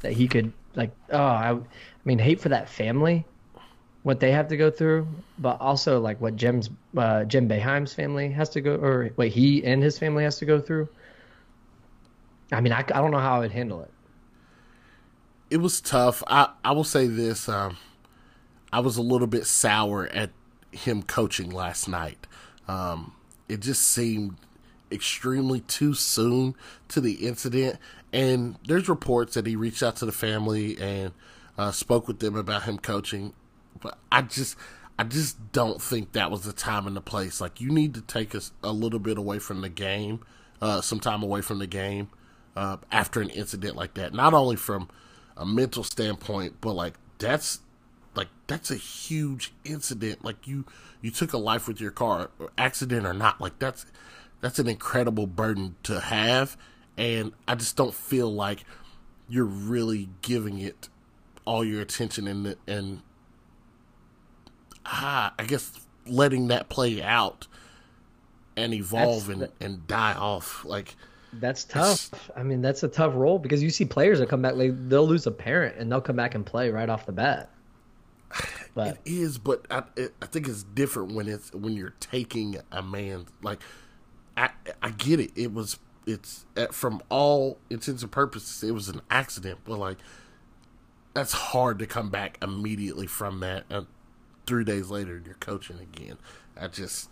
That he could like oh I, I mean hate for that family, what they have to go through, but also like what Jim's uh, Jim Boeheim's family has to go or what he and his family has to go through. I mean I, I don't know how I would handle it. It was tough. I, I will say this. Um, I was a little bit sour at him coaching last night. Um, it just seemed extremely too soon to the incident. And there's reports that he reached out to the family and uh, spoke with them about him coaching. But I just, I just don't think that was the time and the place. Like you need to take us a little bit away from the game, uh, some time away from the game uh, after an incident like that. Not only from a mental standpoint, but like that's like that's a huge incident. Like you you took a life with your car, accident or not. Like that's that's an incredible burden to have, and I just don't feel like you're really giving it all your attention and and ah, I guess letting that play out and evolve and, That's and die off. Like That's tough. I mean, that's a tough role because you see players that come back, like they'll lose a parent and they'll come back and play right off the bat. But It is, but I, it, I think it's different when it's when you're taking a man. Like, I I get it. It was it's uh, from all intents and purposes, it was an accident. But like, that's hard to come back immediately from that. Uh, three days later you're coaching again. I just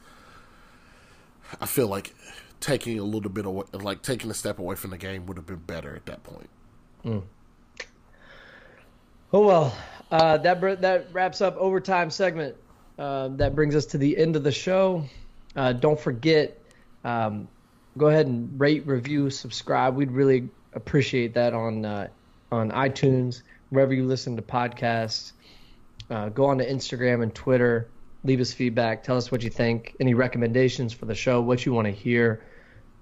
I feel like taking a little bit away, like taking a step away from the game would have been better at that point. Mm. Oh well, uh, that that wraps up overtime segment. Uh, that brings us to the end of the show. Uh, don't forget, um, go ahead and rate, review, subscribe. We'd really appreciate that on uh, on iTunes, wherever you listen to podcasts. Uh, go on to Instagram and Twitter. Leave us feedback. Tell us what you think. Any recommendations for the show? What you want to hear.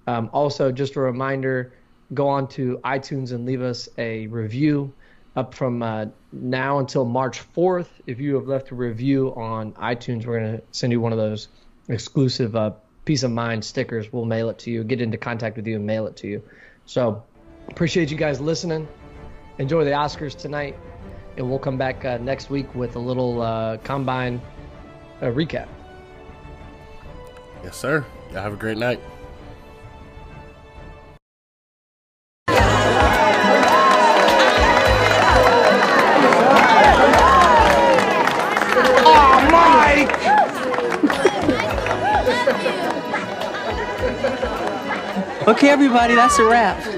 Um, also, just a reminder: go on to iTunes and leave us a review. Up from uh, now until March 4th, if you have left a review on iTunes, we're going to send you one of those exclusive uh, peace of mind stickers. We'll mail it to you, get into contact with you, and mail it to you. So, appreciate you guys listening. Enjoy the Oscars tonight, and we'll come back uh, next week with a little uh, combine uh, recap. Yes, sir. Y'all have a great night. Okay, everybody, that's a wrap.